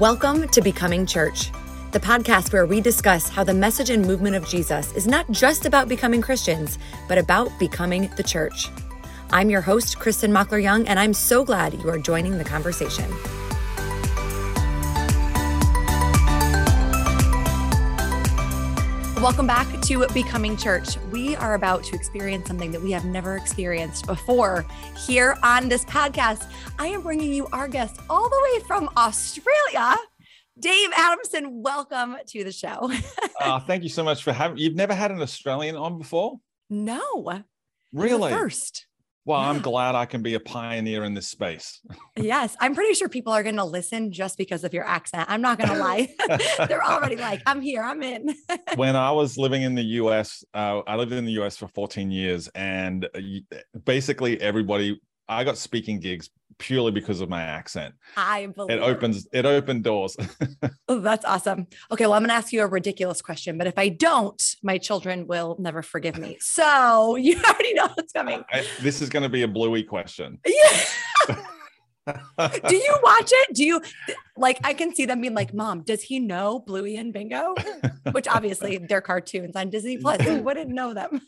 Welcome to Becoming Church, the podcast where we discuss how the message and movement of Jesus is not just about becoming Christians, but about becoming the church. I'm your host, Kristen Mockler Young, and I'm so glad you are joining the conversation. Welcome back to Becoming Church. We are about to experience something that we have never experienced before here on this podcast. I am bringing you our guest all the way from Australia. Dave Adamson, welcome to the show. uh, thank you so much for having. You've never had an Australian on before? No, really. First. Well. I'm glad I can be a pioneer in this space. yes, I'm pretty sure people are going to listen just because of your accent. I'm not going to lie. They're already like, I'm here, I'm in. when I was living in the US, uh, I lived in the US for 14 years, and uh, basically everybody, I got speaking gigs purely because of my accent. I believe it opens it opened doors. oh, that's awesome. Okay, well, I'm gonna ask you a ridiculous question, but if I don't, my children will never forgive me. So you already know what's coming. I, this is gonna be a bluey question. Yeah. do you watch it? Do you like I can see them being like, Mom, does he know Bluey and Bingo? Which obviously they're cartoons on Disney Plus. Who wouldn't know them?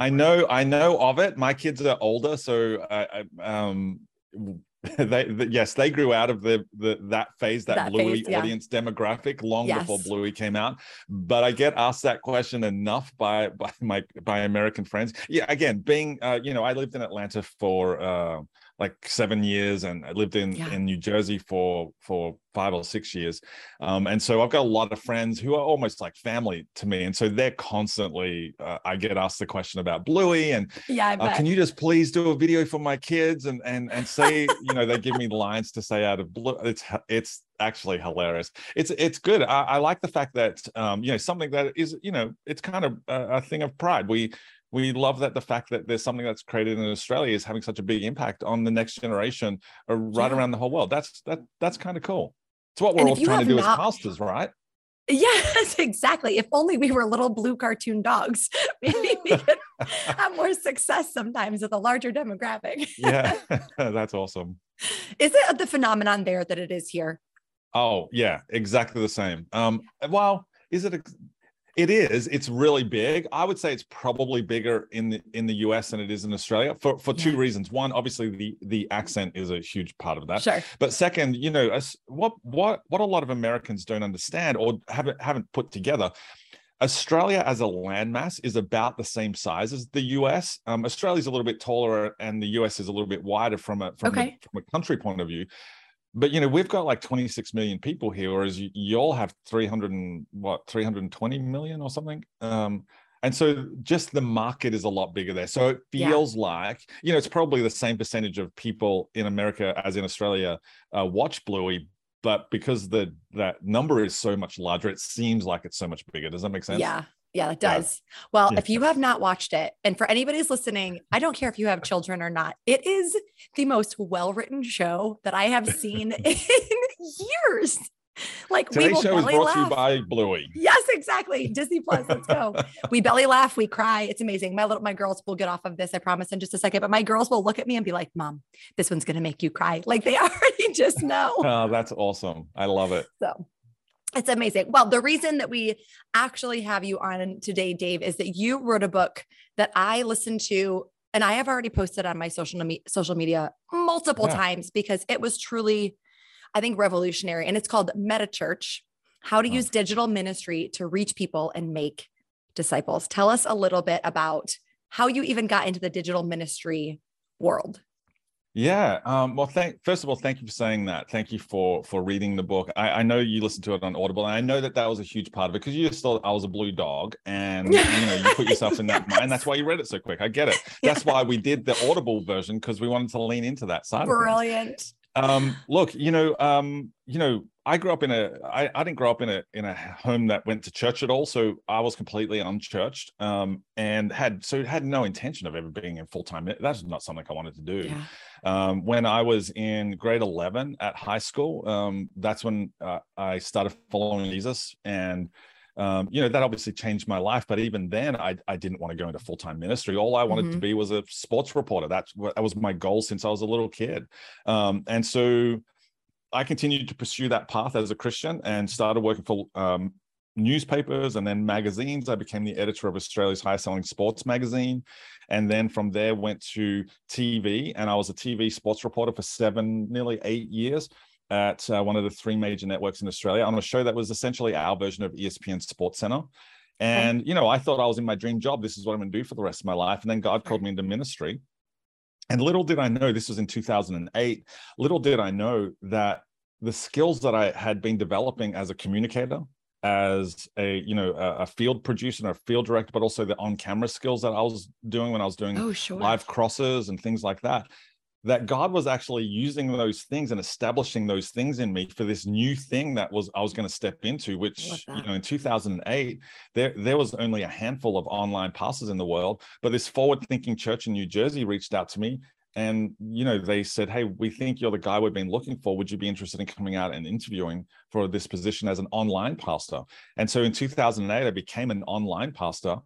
I know, I know of it. My kids are older, so I, I um they, the, yes, they grew out of the, the that phase, that, that Bluey phase, yeah. audience demographic long yes. before Bluey came out. But I get asked that question enough by by my by American friends. Yeah, again, being uh, you know, I lived in Atlanta for uh, like seven years and I lived in yeah. in New Jersey for for five or six years. Um, and so I've got a lot of friends who are almost like family to me. And so they're constantly uh, I get asked the question about Bluey and yeah, uh, can you just please do a video for my kids and and and say, you know, they give me lines to say out of blue. It's it's actually hilarious. It's it's good. I, I like the fact that um, you know, something that is, you know, it's kind of a, a thing of pride. We we love that the fact that there's something that's created in Australia is having such a big impact on the next generation uh, right yeah. around the whole world. That's that that's kind of cool. It's what we're all trying to do not, as pastors, right? Yes, exactly. If only we were little blue cartoon dogs, maybe we could have more success sometimes with a larger demographic. yeah, that's awesome. Is it the phenomenon there that it is here? Oh, yeah, exactly the same. Um, well, is it it is. It's really big. I would say it's probably bigger in the in the US than it is in Australia for for yeah. two reasons. One, obviously the the accent is a huge part of that. Sure. But second, you know, what what what a lot of Americans don't understand or haven't haven't put together. Australia as a landmass is about the same size as the US. Um, Australia is a little bit taller, and the US is a little bit wider from a from, okay. a, from a country point of view but you know we've got like 26 million people here whereas you, all have 300 and what 320 million or something? Um and so just the market is a lot bigger there. So it feels yeah. like you know it's probably the same percentage of people in america as in australia uh, watch bluey but because the that number is so much larger it seems like it's so much bigger. Does that make sense? Yeah yeah, it does. Yeah. Well, yeah. if you have not watched it, and for anybody who's listening, I don't care if you have children or not, it is the most well written show that I have seen in years. Like Today's we will show is brought laugh. to you by Bluey. Yes, exactly. Disney Plus. Let's go. we belly laugh, we cry. It's amazing. My little my girls will get off of this, I promise, in just a second. But my girls will look at me and be like, "Mom, this one's gonna make you cry." Like they already just know. Oh, that's awesome. I love it. So it's amazing. Well, the reason that we actually have you on today, Dave, is that you wrote a book that I listened to and I have already posted on my social, me- social media multiple yeah. times because it was truly, I think, revolutionary. And it's called Meta Church How to oh. Use Digital Ministry to Reach People and Make Disciples. Tell us a little bit about how you even got into the digital ministry world. Yeah. Um, well, thank first of all, thank you for saying that. Thank you for for reading the book. I, I know you listened to it on Audible, and I know that that was a huge part of it because you just thought I was a blue dog, and you know you put yourself in that yes. mind. That's why you read it so quick. I get it. That's why we did the Audible version because we wanted to lean into that side. Brilliant. Um, look, you know, um, you know, I grew up in a I, I didn't grow up in a in a home that went to church at all. So I was completely unchurched um, and had so had no intention of ever being in full time. That's not something I wanted to do. Yeah. Um, when I was in grade 11 at high school, um, that's when uh, I started following Jesus. And, um, you know, that obviously changed my life. But even then, I, I didn't want to go into full time ministry. All I wanted mm-hmm. to be was a sports reporter. That's what that was my goal since I was a little kid. Um, and so, I continued to pursue that path as a Christian and started working for um, newspapers and then magazines. I became the editor of Australia's highest selling sports magazine. And then from there went to TV and I was a TV sports reporter for seven, nearly eight years at uh, one of the three major networks in Australia on a show that was essentially our version of ESPN Sports Center. And, you know, I thought I was in my dream job. This is what I'm going to do for the rest of my life. And then God called me into ministry. And little did I know, this was in 2008, little did I know that the skills that I had been developing as a communicator, as a you know a, a, field producer and a field director but also the on-camera skills that i was doing when i was doing oh, sure. live crosses and things like that that god was actually using those things and establishing those things in me for this new thing that was i was going to step into which you know in 2008 there there was only a handful of online pastors in the world but this forward thinking church in new jersey reached out to me and you know they said hey we think you're the guy we've been looking for. Would you be interested in coming out and interviewing for this position as an online pastor? And so in 2008 i became an online pastor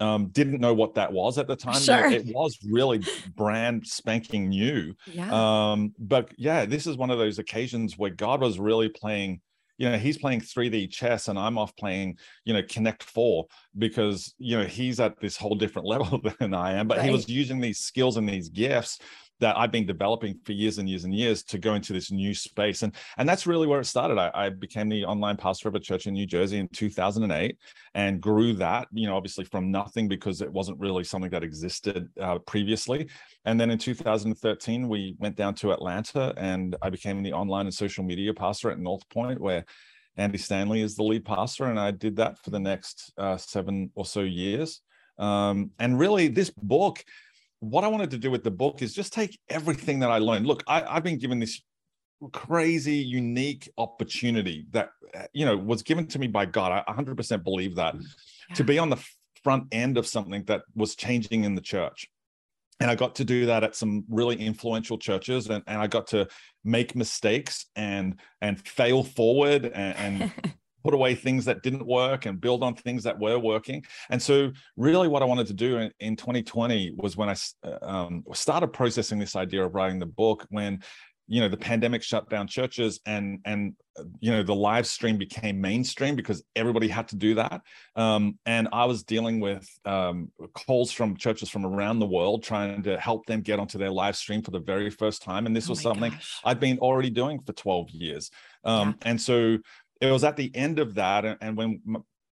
um, didn't know what that was at the time sure. it, it was really brand spanking new yeah. um, but yeah this is one of those occasions where god was really playing you know he's playing 3d chess and i'm off playing you know connect 4 because you know he's at this whole different level than i am but right. he was using these skills and these gifts that I've been developing for years and years and years to go into this new space. And, and that's really where it started. I, I became the online pastor of a church in New Jersey in 2008 and grew that, you know, obviously from nothing because it wasn't really something that existed uh, previously. And then in 2013, we went down to Atlanta and I became the online and social media pastor at North Point, where Andy Stanley is the lead pastor. And I did that for the next uh, seven or so years. Um, and really, this book, what I wanted to do with the book is just take everything that I learned. Look, I, I've been given this crazy, unique opportunity that uh, you know was given to me by God. I 100% believe that yeah. to be on the front end of something that was changing in the church. And I got to do that at some really influential churches, and, and I got to make mistakes and and fail forward and, and put away things that didn't work and build on things that were working. And so, really, what I wanted to do in, in 2020 was when I uh, um, started processing this idea of writing the book. When you know the pandemic shut down churches and and uh, you know the live stream became mainstream because everybody had to do that um, and i was dealing with um, calls from churches from around the world trying to help them get onto their live stream for the very first time and this oh was something gosh. i've been already doing for 12 years um, yeah. and so it was at the end of that and when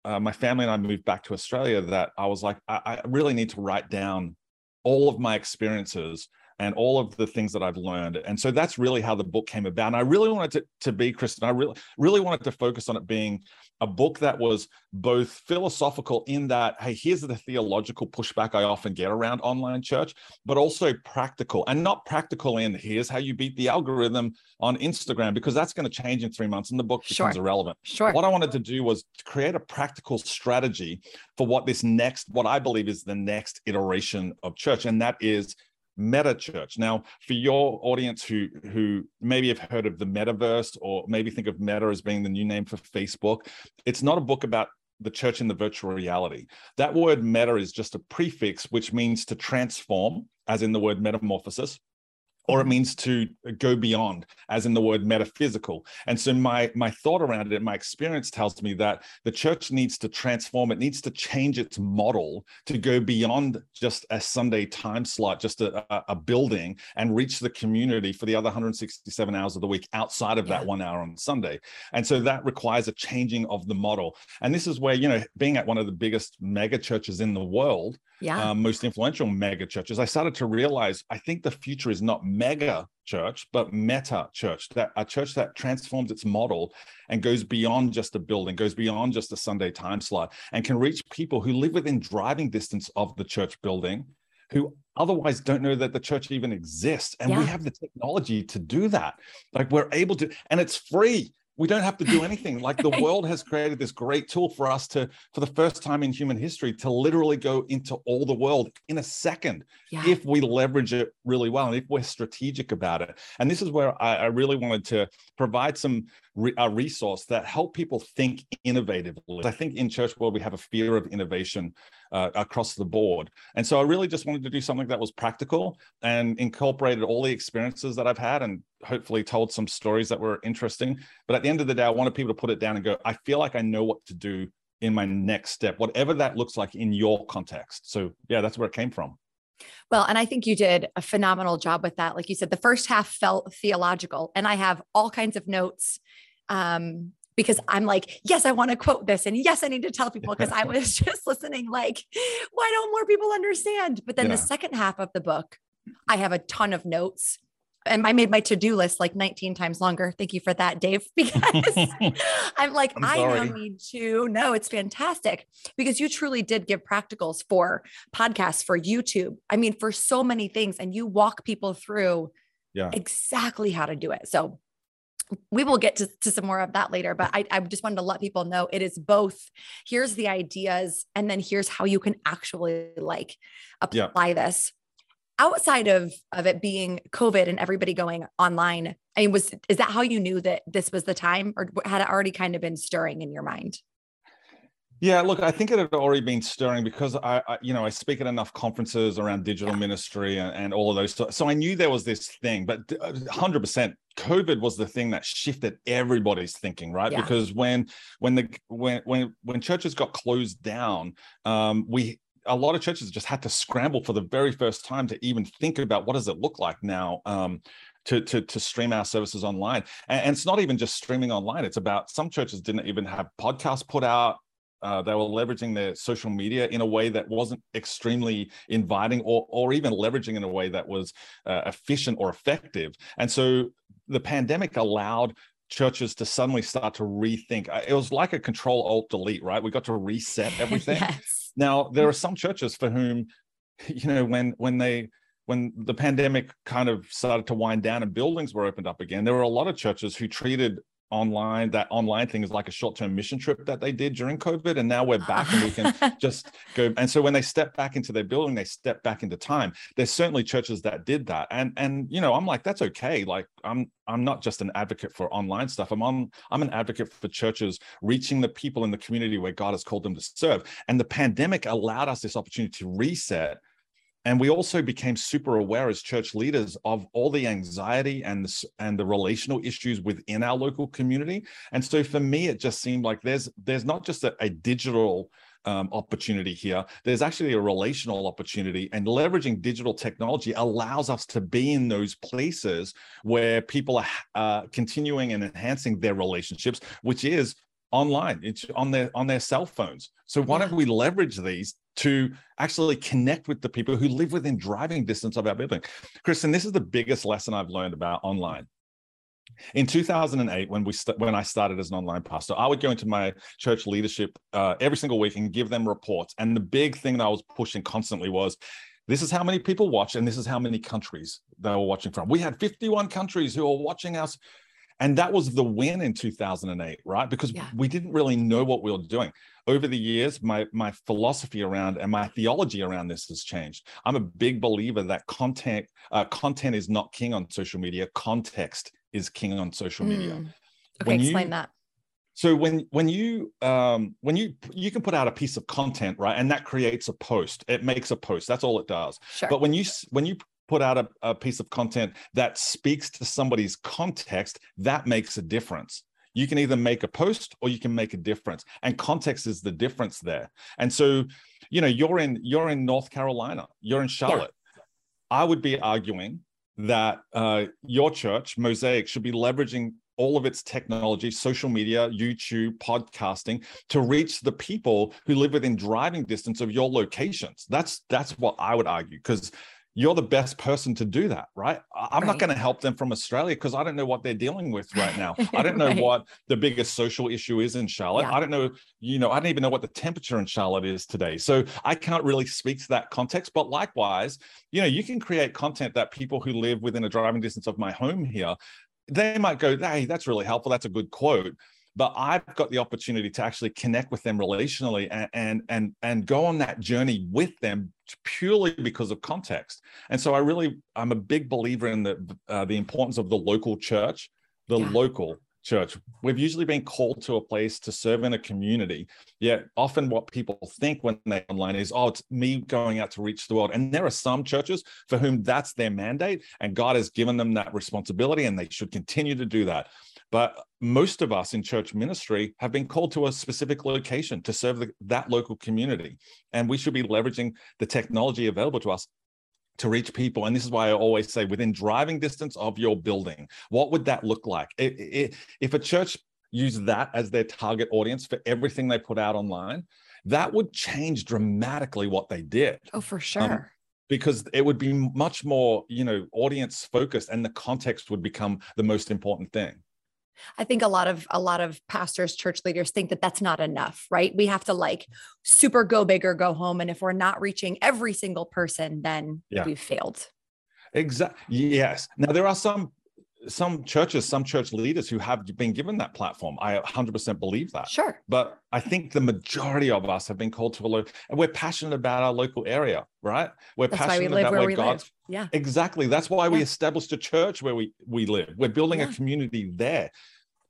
uh, my family and i moved back to australia that i was like I, I really need to write down all of my experiences and all of the things that I've learned. And so that's really how the book came about. And I really wanted to, to be, Kristen, I really, really wanted to focus on it being a book that was both philosophical in that, hey, here's the theological pushback I often get around online church, but also practical and not practical in here's how you beat the algorithm on Instagram, because that's going to change in three months and the book becomes sure. irrelevant. Sure. What I wanted to do was to create a practical strategy for what this next, what I believe is the next iteration of church. And that is meta church now for your audience who who maybe have heard of the metaverse or maybe think of meta as being the new name for facebook it's not a book about the church in the virtual reality. That word meta is just a prefix which means to transform as in the word metamorphosis or it means to go beyond as in the word metaphysical. And so my my thought around it and my experience tells me that the church needs to transform it needs to change its model to go beyond just a sunday time slot just a, a building and reach the community for the other 167 hours of the week outside of that one hour on sunday. And so that requires a changing of the model. And this is where you know being at one of the biggest mega churches in the world yeah. um, most influential mega churches, I started to realize I think the future is not mega church, but meta church, that a church that transforms its model and goes beyond just a building, goes beyond just a Sunday time slot, and can reach people who live within driving distance of the church building who otherwise don't know that the church even exists. And yeah. we have the technology to do that. Like we're able to, and it's free we don't have to do anything like the world has created this great tool for us to for the first time in human history to literally go into all the world in a second yeah. if we leverage it really well and if we're strategic about it and this is where i, I really wanted to provide some re, a resource that help people think innovatively i think in church world we have a fear of innovation uh, across the board and so i really just wanted to do something that was practical and incorporated all the experiences that i've had and hopefully told some stories that were interesting. But at the end of the day, I wanted people to put it down and go, I feel like I know what to do in my next step, whatever that looks like in your context. So yeah, that's where it came from. Well, and I think you did a phenomenal job with that. Like you said, the first half felt theological, and I have all kinds of notes um, because I'm like, yes, I want to quote this. And yes, I need to tell people because I was just listening, like, why don't more people understand? But then yeah. the second half of the book, I have a ton of notes. And I made my to-do list like 19 times longer. Thank you for that, Dave. Because I'm like, I'm I now need to. No, it's fantastic because you truly did give practicals for podcasts, for YouTube. I mean, for so many things, and you walk people through yeah. exactly how to do it. So we will get to, to some more of that later, but I, I just wanted to let people know it is both. Here's the ideas, and then here's how you can actually like apply yeah. this. Outside of of it being COVID and everybody going online, I mean, was is that how you knew that this was the time, or had it already kind of been stirring in your mind? Yeah, look, I think it had already been stirring because I, I you know, I speak at enough conferences around digital yeah. ministry and, and, all of those. So, I knew there was this thing, but 100%, uh, COVID was the thing that shifted everybody's thinking, right? Yeah. Because when when the when when when churches got closed down, um, we a lot of churches just had to scramble for the very first time to even think about what does it look like now um, to, to, to stream our services online. And, and, it's not even just streaming online. It's about some churches didn't even have podcasts put out uh, they were leveraging their social media in a way that wasn't extremely inviting or, or even leveraging in a way that was uh, efficient or effective. And so the pandemic allowed churches to suddenly start to rethink. Uh, it was like a control alt delete, right? We got to reset everything. yes. Now, there are some churches for whom, you know, when when they when the pandemic kind of started to wind down and buildings were opened up again, there were a lot of churches who treated online that online thing is like a short-term mission trip that they did during covid and now we're ah. back and we can just go and so when they step back into their building they step back into time. There's certainly churches that did that and and you know i'm like that's okay like i'm i'm not just an advocate for online stuff. I'm on i'm an advocate for churches reaching the people in the community where god has called them to serve. And the pandemic allowed us this opportunity to reset and we also became super aware as church leaders of all the anxiety and the, and the relational issues within our local community and so for me it just seemed like there's there's not just a, a digital um, opportunity here. There's actually a relational opportunity, and leveraging digital technology allows us to be in those places where people are uh, continuing and enhancing their relationships, which is online it's on their on their cell phones so why don't we leverage these to actually connect with the people who live within driving distance of our building. Kristen this is the biggest lesson i've learned about online. In 2008 when we st- when i started as an online pastor i would go into my church leadership uh, every single week and give them reports. And the big thing that i was pushing constantly was this is how many people watch and this is how many countries they were watching from. We had 51 countries who are watching us and that was the win in 2008 right? Because yeah. we didn't really know what we were doing. Over the years my my philosophy around and my theology around this has changed. I'm a big believer that content uh, content is not king on social media. Context is king on social media. Mm. okay when explain you, that. So when when you um, when you you can put out a piece of content right? And that creates a post. It makes a post. That's all it does. Sure. but when you when you put out a, a piece of content that speaks to somebody's context, that makes a difference. You can either make a post or you can make a difference and context is the difference there. And so you know you're in you're in north carolina you're in charlotte. Yeah. i would be arguing that uh, your church mosaic should be leveraging all of its technology social media youtube podcasting to reach the people who live within driving distance of your locations. That's that's what i would argue because you're the best person to do that, right? I'm right. not going to help them from Australia because I don't know what they're dealing with right now. I don't know right. what the biggest social issue is in Charlotte. Yeah. I don't know, you know, I don't even know what the temperature in Charlotte is today. So I can't really speak to that context. But likewise, you know, you can create content that people who live within a driving distance of my home here, they might go, hey, that's really helpful. That's a good quote but I've got the opportunity to actually connect with them relationally and and and, and go on that journey with them purely because of context. And so I really I'm a big believer in the uh, the importance of the local church, the yeah. local church. We've usually been called to a place to serve in a community. Yet often what people think when they're online is, oh, it's me going out to reach the world. And there are some churches for whom that's their mandate, and God has given them that responsibility, and they should continue to do that. But most of us in church ministry have been called to a specific location to serve the, that local community. And we should be leveraging the technology available to us to reach people. And this is why I always say within driving distance of your building, what would that look like? It, it, if a church used that as their target audience for everything they put out online, that would change dramatically what they did. Oh, for um, sure. Um, because it would be much more, you know, audience focused and the context would become the most important thing. I think a lot of a lot of pastors, church leaders think that that's not enough, right? We have to like super go big or go home and if we're not reaching every single person then yeah. we've failed. Exactly. Yes. Now there are some some churches, some church leaders who have been given that platform. I 100% believe that. Sure. But I think the majority of us have been called to a local, and we're passionate about our local area, right? We're That's passionate we about where, where God. Live. Yeah. Exactly. That's why yeah. we established a church where we we live. We're building yeah. a community there.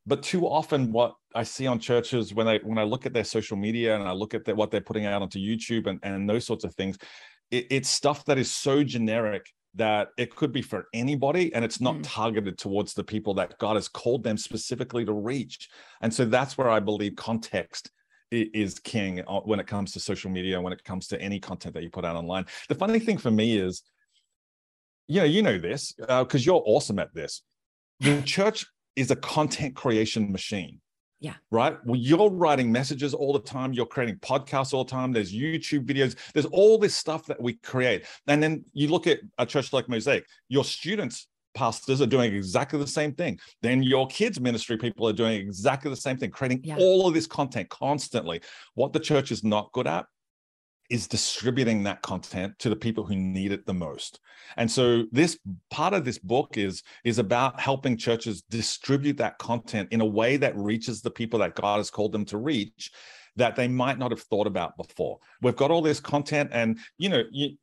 But too often, what I see on churches when I when I look at their social media and I look at the, what they're putting out onto YouTube and and those sorts of things, it, it's stuff that is so generic that it could be for anybody and it's not mm. targeted towards the people that God has called them specifically to reach. And so that's where I believe context is king uh, when it comes to social media, when it comes to any content that you put out online. The funny thing for me is, you know, you know this because uh, you're awesome at this. The church is a content creation machine. Yeah. Right. Well, you're writing messages all the time. You're creating podcasts all the time. There's YouTube videos. There's all this stuff that we create. And then you look at a church like Mosaic, your students, pastors are doing exactly the same thing. Then your kids' ministry people are doing exactly the same thing, creating yeah. all of this content constantly. What the church is not good at is distributing that content to the people who need it the most and so this part of this book is is about helping churches distribute that content in a way that reaches the people that god has called them to reach that they might not have thought about before we've got all this content and you know you,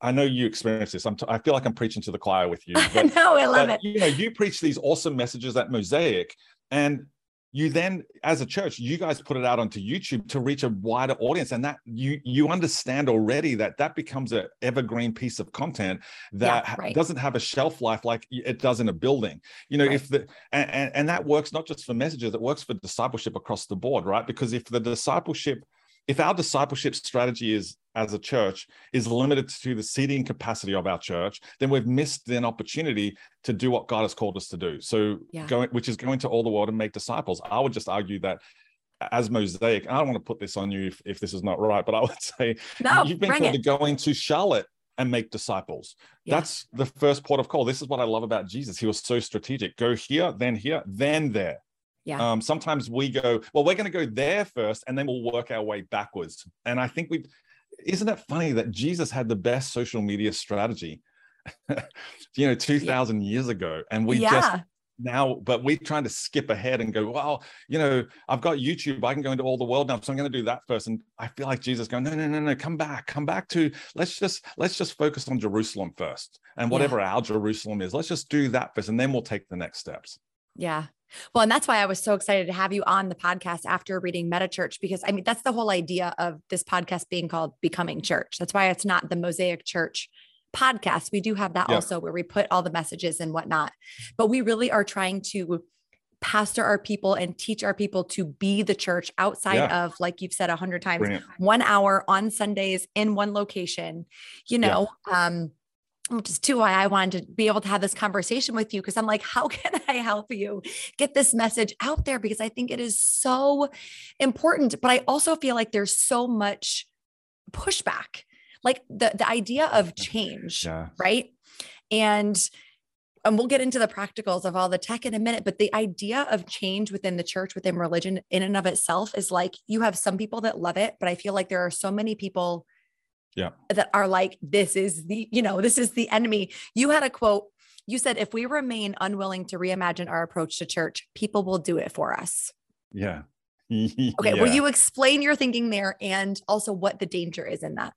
I know you experience this. I'm t- I feel like I'm preaching to the choir with you. But, no, I love but, it. You know, you preach these awesome messages at Mosaic, and you then as a church you guys put it out onto youtube to reach a wider audience and that you you understand already that that becomes an evergreen piece of content that yeah, right. doesn't have a shelf life like it does in a building you know right. if the and, and that works not just for messages it works for discipleship across the board right because if the discipleship if our discipleship strategy is as a church is limited to the seating capacity of our church, then we've missed an opportunity to do what God has called us to do. So yeah. going, which is going to all the world and make disciples. I would just argue that as mosaic, I don't want to put this on you if, if this is not right, but I would say no, you've been called it. to go into Charlotte and make disciples. Yeah. That's the first port of call. This is what I love about Jesus. He was so strategic. Go here, then here, then there. Yeah. Um, sometimes we go, well, we're going to go there first, and then we'll work our way backwards. And I think we, isn't it funny that Jesus had the best social media strategy, you know, two thousand yeah. years ago, and we yeah. just now, but we're trying to skip ahead and go, well, you know, I've got YouTube, I can go into all the world now, so I'm going to do that first. And I feel like Jesus going, no, no, no, no, come back, come back to let's just let's just focus on Jerusalem first, and whatever yeah. our Jerusalem is, let's just do that first, and then we'll take the next steps. Yeah. Well, and that's why I was so excited to have you on the podcast after reading Meta Church, because I mean, that's the whole idea of this podcast being called Becoming Church. That's why it's not the Mosaic Church podcast. We do have that yeah. also where we put all the messages and whatnot, but we really are trying to pastor our people and teach our people to be the church outside yeah. of, like you've said a hundred times, Brilliant. one hour on Sundays in one location, you know, yeah. um, which is too why I wanted to be able to have this conversation with you because I'm like, how can I help you get this message out there? Because I think it is so important. But I also feel like there's so much pushback, like the, the idea of change, yeah. right? And and we'll get into the practicals of all the tech in a minute, but the idea of change within the church, within religion in and of itself is like you have some people that love it, but I feel like there are so many people yeah. that are like this is the you know this is the enemy. You had a quote you said if we remain unwilling to reimagine our approach to church people will do it for us. Yeah. Okay yeah. will you explain your thinking there and also what the danger is in that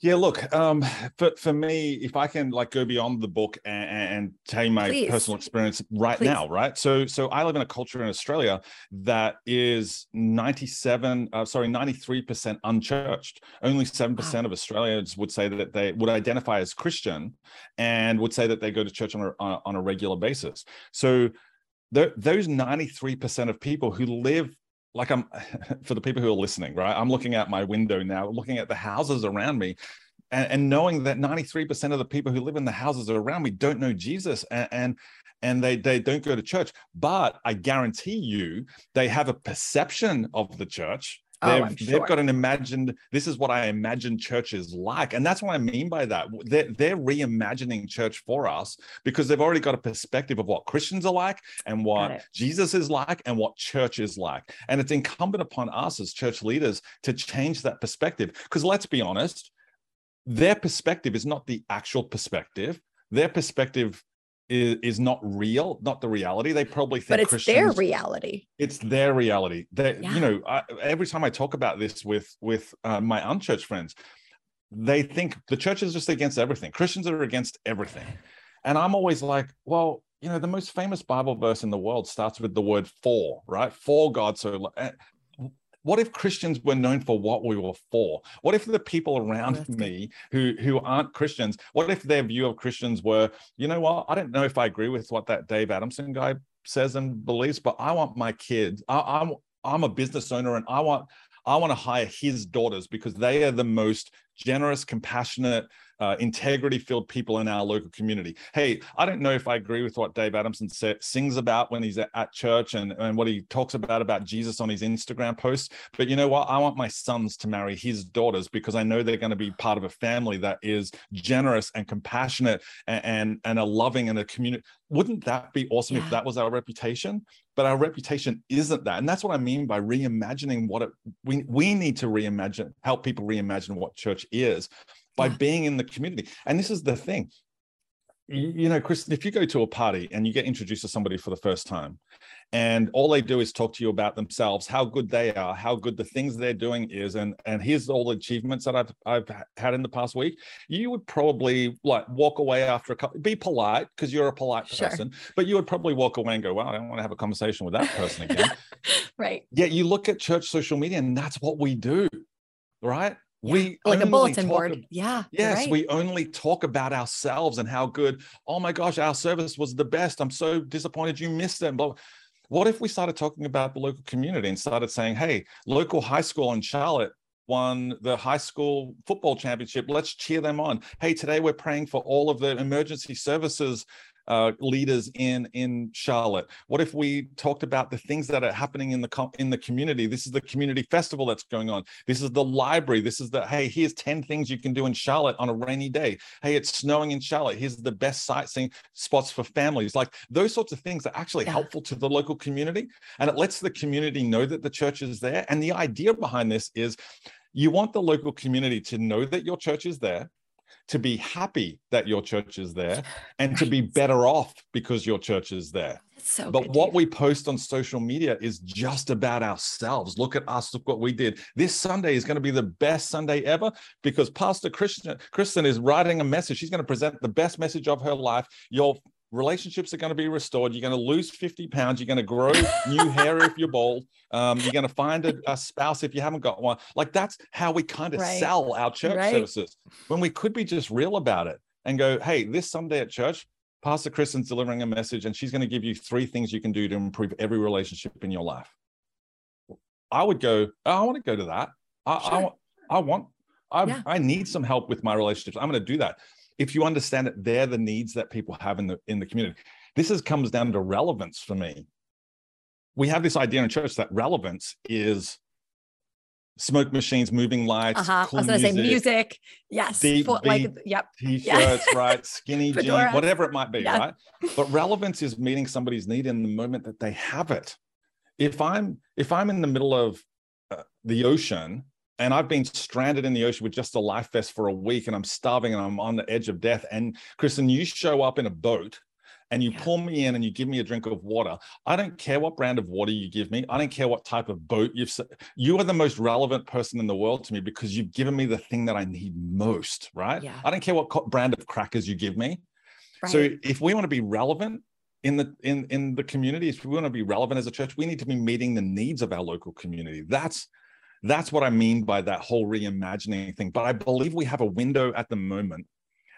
Yeah, look, um, for, for me, if I can like go beyond the book and, and tell you my Please. personal experience right Please. now, right? So, so I live in a culture in Australia that is 97, uh, sorry, 93% unchurched. Only 7% wow. of Australians would say that they would identify as Christian and would say that they go to church on a, on a regular basis. So those 93% of people who live like I'm for the people who are listening, right? I'm looking out my window now, looking at the houses around me. And, and knowing that 93% of the people who live in the houses around me don't know Jesus and, and and they they don't go to church but i guarantee you they have a perception of the church They've, oh, sure. they've got an imagined, this is what I imagine church is like. And that's what I mean by that. They're, they're reimagining church for us because they've already got a perspective of what Christians are like and what Jesus is like and what church is like. And it's incumbent upon us as church leaders to change that perspective. Because let's be honest, their perspective is not the actual perspective. Their perspective is, is not real, not the reality. They probably think, but it's Christians, their reality. It's their reality. That yeah. you know, I, every time I talk about this with with uh, my unchurched friends, they think the church is just against everything. Christians are against everything, and I'm always like, well, you know, the most famous Bible verse in the world starts with the word "for," right? For God so what if Christians were known for what we were for? What if the people around me who who aren't Christians, what if their view of Christians were, you know what? I don't know if I agree with what that Dave Adamson guy says and believes, but I want my kids. I, I'm I'm a business owner and I want I want to hire his daughters because they are the most generous, compassionate, uh, integrity filled people in our local community. Hey, I don't know if I agree with what Dave Adamson say, sings about when he's at, at, church and, and what he talks about about Jesus on his Instagram posts, but you know what? I want my sons to marry his daughters because I know they're going to be part of a family that is generous and compassionate and, and, and a loving and a community. Wouldn't that be awesome yeah. if that was our reputation? But our reputation isn't that. And that's what I mean by reimagining what it, we, we need to reimagine, help people reimagine what church is by being in the community. And this is the thing. You know, Chris, if you go to a party and you get introduced to somebody for the first time, and all they do is talk to you about themselves, how good they are, how good the things they're doing is, and and here's all the achievements that I've I've had in the past week. You would probably like walk away after a couple, be polite because you're a polite sure. person, but you would probably walk away and go, well, I don't want to have a conversation with that person again." right. Yet you look at church social media, and that's what we do, right? We like a bulletin board of, yeah yes right. we only talk about ourselves and how good oh my gosh our service was the best i'm so disappointed you missed it but what if we started talking about the local community and started saying hey local high school in charlotte won the high school football championship. Let's cheer them on. Hey, today we're praying for all of the emergency services uh, leaders in in Charlotte? What if we talked about the things that are happening in the in the community? This is the community festival that's going on. This is the library. This is the hey, here's ten things you can do in Charlotte on a rainy day. Hey, it's snowing in Charlotte. Here's the best sightseeing spots for families. Like those sorts of things are actually yeah. helpful to the local community, and it lets the community know that the church is there. And the idea behind this is you want the local community to know that your church is there to be happy that your church is there and right. to be better off because your church is there. So but what we post on social media is just about ourselves. Look at us, look what we did. This Sunday is going to be the best Sunday ever because Pastor Christian Kristen is writing a message. She's going to present the best message of her life. Your relationships are going to be restored. You're going to lose 50 pounds. You're going to grow new hair if you're bald. Um, you're going to find a, a, spouse if you haven't got one. Like that's how we kind of right. sell our church right. services when we could be just real about it and go, hey, this Sunday at church, Pastor Kristen's delivering a message and she's going to give you three things you can do to improve every relationship in your life. I would go, oh, I want to go to that. I, sure. I, I want, I, yeah. I need some help with my relationships. I'm going to do that if you understand that they're the needs that people have in the in the community this is comes down to relevance for me we have this idea in church that relevance is smoke machines moving lights uh-huh. cool i was going to say music yes deep, For, like yep t-shirts yeah. right skinny jeans whatever it might be yeah. right but relevance is meeting somebody's need in the moment that they have it if i'm if i'm in the middle of uh, the ocean and I've been stranded in the ocean with just a life vest for a week and I'm starving and I'm on the edge of death. And Kristen, you show up in a boat and you Yeah. pull me in and you give me a drink of water, I don't care what brand of water you give me. I don't care what type of boat you've. You are the most relevant person in the world to me because you've given me the thing that I need most, right? Yeah. I don't care what brand of crackers you give me. Right. So if we want to be relevant in the in in the community, if we want to be relevant as a church, we need to be meeting the needs of our local community. That's that's what I mean by that whole reimagining thing. But I believe we have a window at the moment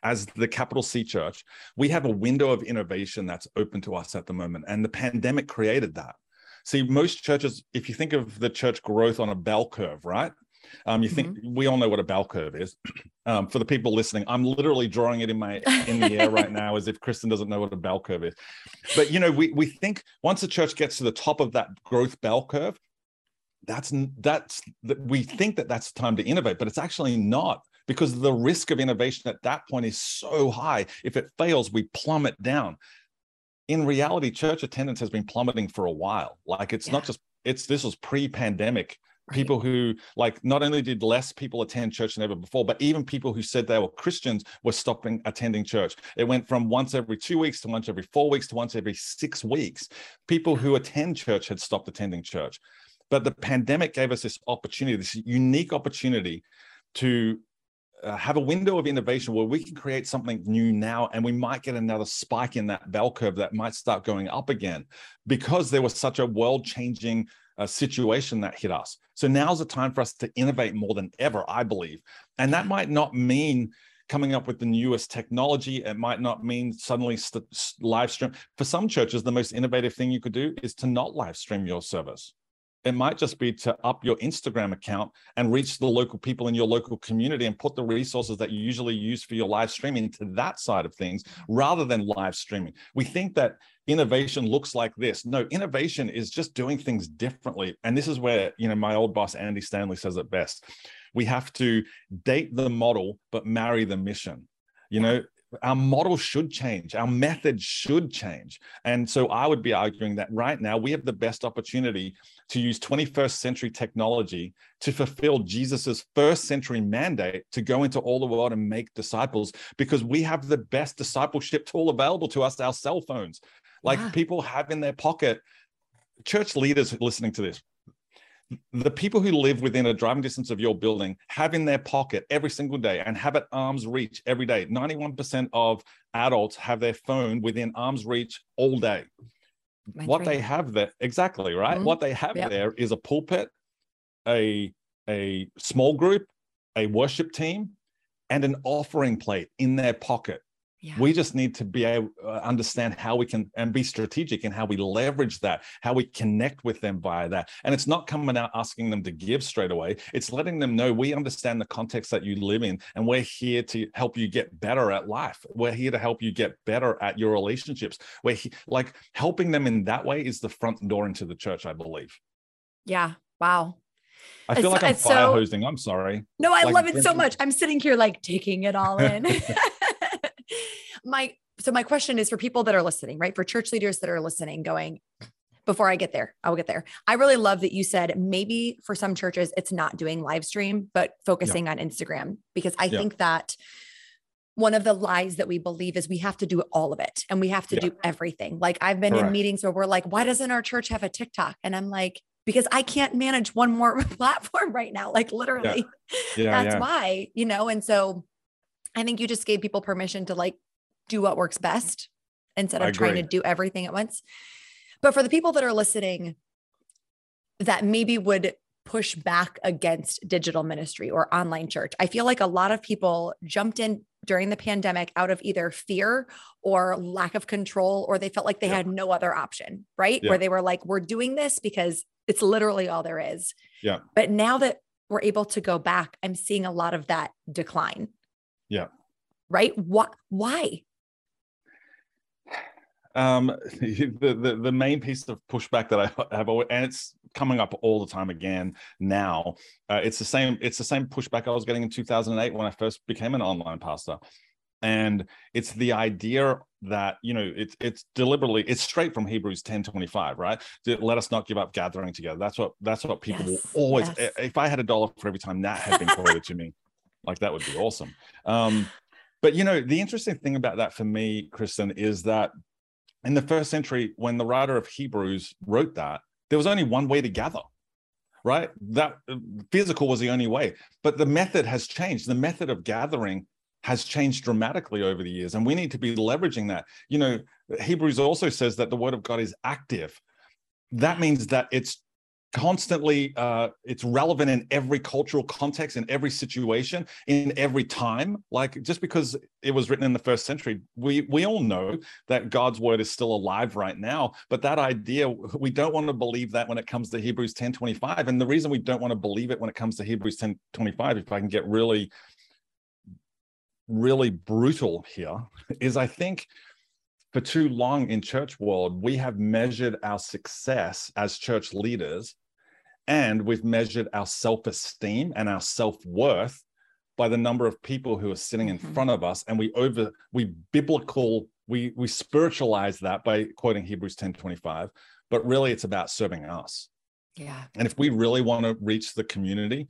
as the capital C church, we have a window of innovation that's open to us at the moment. And the pandemic created that. See, most churches, if you think of the church growth on a bell curve, right? Um, you think we all know what a bell curve is. Um, for the people listening, I'm literally drawing it in my in the air right now as if Kristen doesn't know what a bell curve is. But you know, we we think once the church gets to the top of that growth bell curve, that's that's that we think that that's time to innovate, but it's actually not because the risk of innovation at that point is so high. If it fails, we plummet down. In reality, church attendance has been plummeting for a while. Like it's not just it's this was pre-pandemic Right. people who like not only did less people attend church than ever before but even people who said they were christians were stopping attending church it went from once every two weeks to once every four weeks to once every six weeks people who attend church had stopped attending church but the pandemic gave us this opportunity this unique opportunity to uh, have a window of innovation where we can create something new now and we might get another spike in that bell curve that might start going up again because there was such a world changing uh, situation that hit us. So now's the time for us to innovate more than ever i believe. And that might not mean coming up with the newest technology. It might not mean suddenly st- live stream. For some churches the most innovative thing you could do is to not live stream your service it might just be to up your Instagram account and reach the local people in your local community and put the resources that you usually use for your live streaming to that side of things rather than live streaming. We think that innovation looks like this. No, innovation is just doing things differently. And this is where, you know, my old boss, Andy Stanley, says it best. We have to date the model, but marry the mission. You know, our model should change our method should change and so i would be arguing that right now we have the best opportunity to use 21st century technology to fulfill jesus's first century mandate to go into all the world and make disciples because we have the best discipleship tool available to us our cell phones. Like Yeah. people have in their pocket church leaders listening to this the people who live within a driving distance of your building have in their pocket every single day and have at arm's reach every day. 91% of adults have their phone within arm's reach all day What they have there exactly right Mhm. what they have Yep. there is a pulpit a a small group a worship team and an offering plate in their pocket Yeah. we just need to be able uh, understand how we can and be strategic in how we leverage that how we connect with them via that and it's not coming out asking them to give straight away it's letting them know we understand the context that you live in and we're here to help you get better at life we're here to help you get better at your relationships we're he- like helping them in that way is the front door into the church i believe yeah. Wow. i feel It's- like i'm it's so- fire hosting i'm sorry No, I Like, love it so much. I'm sitting here like taking it all in. my so my question is for people that are listening, right? For church leaders that are listening, going, before I get there, I will get there. I really love that you said maybe for some churches it's not doing live stream, but focusing on Instagram because I Yeah. think that one of the lies that we believe is we have to do all of it and we have to Yeah. do everything. Like I've been in meetings where we're like, why doesn't our church have a TikTok? And I'm like, because I can't manage one more platform right now. Like literally yeah that's yeah why you know and so i think you just gave people permission to like do what works best instead of I trying to do everything at once but for the people that are listening that maybe would push back against digital ministry or online church i feel like a lot of people jumped in during the pandemic out of either fear or lack of control or they felt like they Yeah. had no other option right Yeah. where they were like we're doing this because it's literally all there is Yeah. but now that we're able to go back, I'm seeing a lot of that decline. Yeah. Right? What why? Um the, the the main piece of pushback that i have always, and it's coming up all the time again now uh, it's the same it's the same pushback i was getting in 2008 when i first became an online pastor. And it's the idea that you know it's it's deliberately it's straight from hebrews 10 25 right? Let us not give up gathering together. That's what that's what people Yes, will always yes. if i had a dollar for every time that had been quoted to me like that would be awesome. Um but you know the interesting thing about that for me kristen is that in the first century, when the writer of Hebrews wrote that, there was only one way to gather, right? That uh, physical was the only way. But the method has changed. The method of gathering has changed dramatically over the years, and we need to be leveraging that. You know, Hebrews also says that the word of God is active. That means that it's constantly uh, it's relevant in every cultural context in every situation in every time. Like just because it was written in the first century we we all know that god's word is still alive right now but that idea we don't want to believe that when it comes to hebrews 10 25 and the reason we don't want to believe it when it comes to hebrews 10 25 if i can get really really brutal here is i think for too long in church world we have measured our success as church leaders and we've measured our self-esteem and our self-worth by the number of people who are sitting in mm-hmm. front of us. And we over we biblical we we spiritualize that by quoting hebrews 10 25 but really it's about serving us. Yeah. And if we really want to reach the community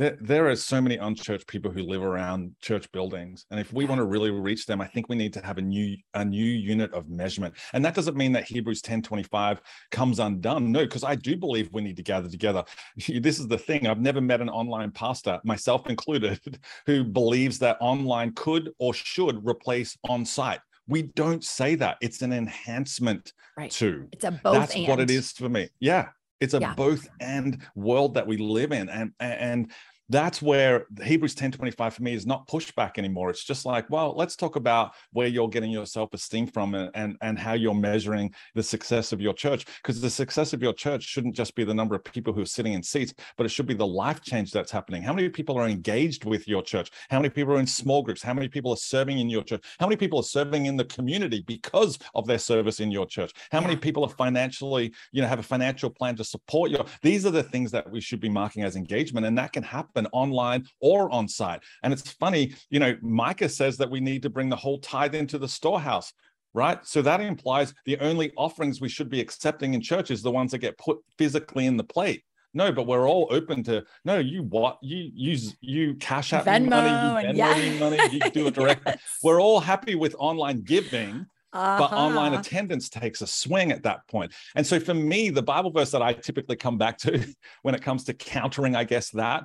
there, there are so many unchurched people who live around church buildings and if we want to really reach them i think we need to have a new a new unit of measurement. And that doesn't mean that hebrews 10 25 comes undone. No because i do believe we need to gather together. This is the thing i've never met an online pastor myself included who believes that online could or should replace on site. We don't say that. It's an enhancement right. to. It's a both that's and. what it is for me. Yeah it's a Yeah. both and world that we live in and and that's where hebrews 10 25 for me is not pushback anymore. It's just like well let's talk about where you're getting your self-esteem from and and, and how you're measuring the success of your church because the success of your church shouldn't just be the number of people who are sitting in seats but it should be the life change that's happening. How many people are engaged with your church? How many people are in small groups? How many people are serving in your church? How many people are serving in the community because of their service in your church? How many people are financially you know have a financial plan to support your these are the things that we should be marking as engagement and that can happen online or on site and it's funny you know micah says that we need to bring the whole tithe into the storehouse right so that implies the only offerings we should be accepting in church is the ones that get put physically in the plate no but we're all open to no you what you use you cash out Venmo money you Venmo me money you do it direct Yes. we're all happy with online giving but online Uh-huh. attendance takes a swing at that point. And so for me, the Bible verse that I typically come back to when it comes to countering, I guess that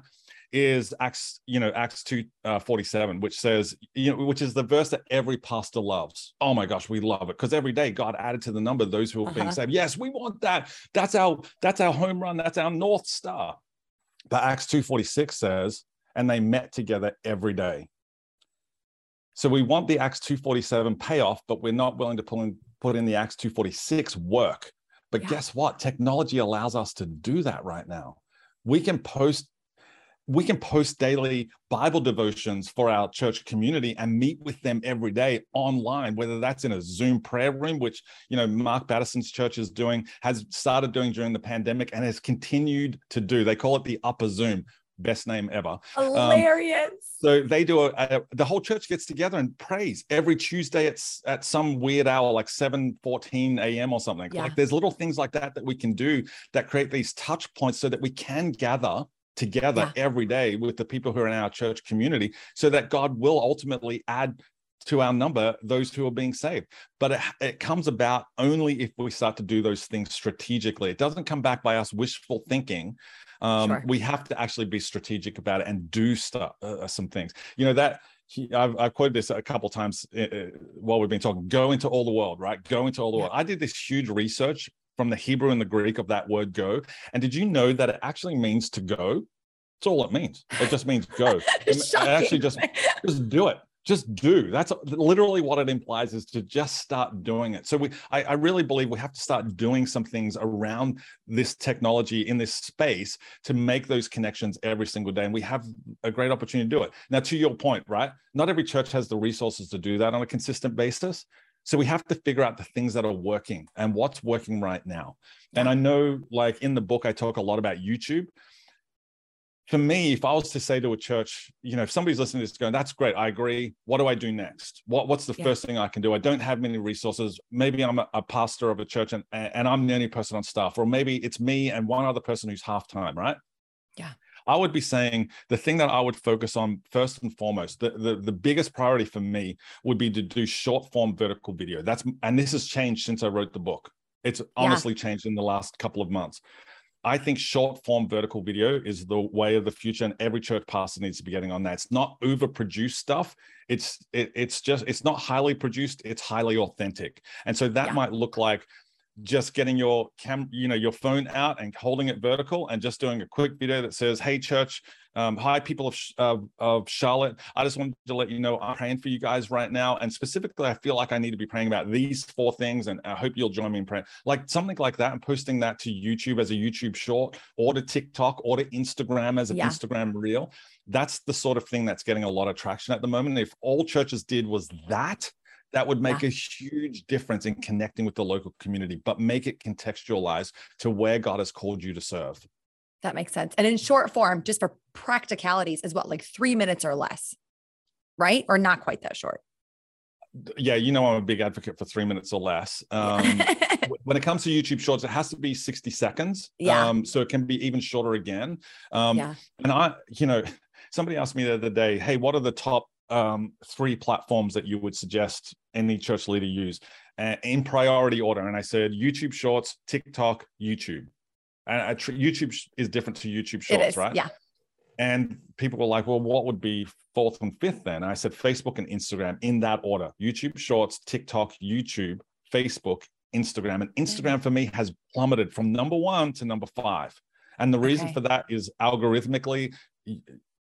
is Acts, you know, Acts 2 uh, 47, which says, you know, which is the verse that every pastor loves. Oh my gosh, we love it because every day God added to the number those who are being Uh-huh. saved. Yes, we want that. That's our that's our home run, that's our north star. But Acts 2:46 says, and they met together every day. So we want the Acts 247 payoff, but we're not willing to pull in, put in the Acts 246 work. But Yeah. guess what? Technology allows us to do that right now. We can post we can post daily Bible devotions for our church community and meet with them every day online, whether that's in a Zoom prayer room, which you know Mark Batterson's church is doing, has started doing during the pandemic and has continued to do. They call it the upper Zoom, best name ever. Um, hilarious So they do a, a the whole church gets together and prays every Tuesday at at some weird hour like 7 14 a.m. or something. Yeah. Like there's little things like that that we can do that create these touch points so that we can gather together every day with the people who are in our church community so that God will ultimately add to our number those who are being saved. But it, it comes about only if we start to do those things strategically. It doesn't come back by us wishful thinking. Um, Sure. We have to actually be strategic about it and do stuff, uh, some things. You know that I've, I've quoted this a couple times uh, uh, while we've been talking. Go into all the world, right? Go into all the Yeah. world. I did this huge research from the Hebrew and the Greek of that word "go," and did you know that it actually means to go? That's all it means. It just means go. It, it actually just just do it. Just do. That's literally what it implies is to just start doing it. So we I, I really believe we have to start doing some things around this technology in this space to make those connections every single day. And we have a great opportunity to do it. Now to your point right? Not every church has the resources to do that on a consistent basis so we have to figure out the things that are working and what's working right now and i know like in the book i talk a lot about youtube for me, if I was to say to a church, you know, if somebody's listening to this going, that's great, I agree. What do I do next? What, what's the Yeah. first thing I can do? I don't have many resources. Maybe I'm a, a pastor of a church and, and I'm the only person on staff, or maybe it's me and one other person who's half time, right? I would be saying the thing that I would focus on first and foremost, the, the, the biggest priority for me would be to do short form vertical video. That's and this has changed since I wrote the book. It's honestly yeah. changed in the last couple of months. I think short form vertical video is the way of the future, and every church pastor needs to be getting on that. It's not overproduced stuff. It's it, it's just it's not highly produced. It's highly authentic, and so that yeah. might look like just getting your cam, you know, your phone out and holding it vertical and just doing a quick video that says, "Hey, church, um, hi, people of uh, of Charlotte. I just wanted to let you know I'm praying for you guys right now, and specifically, I feel like I need to be praying about these four things, and I hope you'll join me in prayer." Like something like that, and posting that to YouTube as a YouTube short, or to TikTok, or to Instagram as an yeah. Instagram reel. That's the sort of thing that's getting a lot of traction at the moment. If all churches did was that, that would make yeah. a huge difference in connecting with the local community, but make it contextualized to where God has called you to serve. That makes sense. And in short form, just for practicalities, is what, like three minutes or less, right? Or not quite that short? Yeah, you know, I'm a big advocate for three minutes or less. Um, when it comes to YouTube Shorts, it has to be 60 seconds. Yeah. Um, so it can be even shorter again. Um, yeah. And I, you know, somebody asked me the other day, hey, what are the top um, three platforms that you would suggest any church leader use uh, in priority order. And I said YouTube Shorts, TikTok, YouTube. And tr- YouTube is different to YouTube Shorts, right? Yeah. And people were like, well, what would be fourth and fifth then? And I said Facebook and Instagram in that order YouTube Shorts, TikTok, YouTube, Facebook, Instagram. And Instagram for me has plummeted from number one to number five. And the reason okay. for that is algorithmically,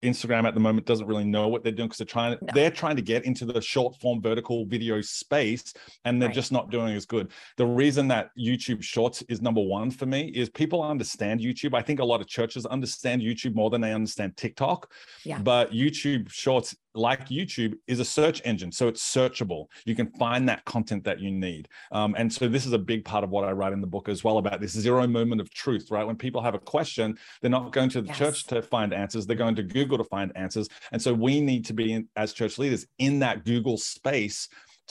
Instagram at the moment doesn't really know what they're doing because they're trying no. they're trying to get into the short form vertical video space and they're right. just not doing as good. The reason that YouTube Shorts is number 1 for me is people understand YouTube. I think a lot of churches understand YouTube more than they understand TikTok. Yeah. But YouTube Shorts like YouTube, is a search engine. So it's searchable. You can find that content that you need. Um, and so this is a big part of what I write in the book as well about this zero moment of truth, right? When people have a question, they're not going to the yes. church to find answers, they're going to Google to find answers. And so we need to be, in, as church leaders, in that Google space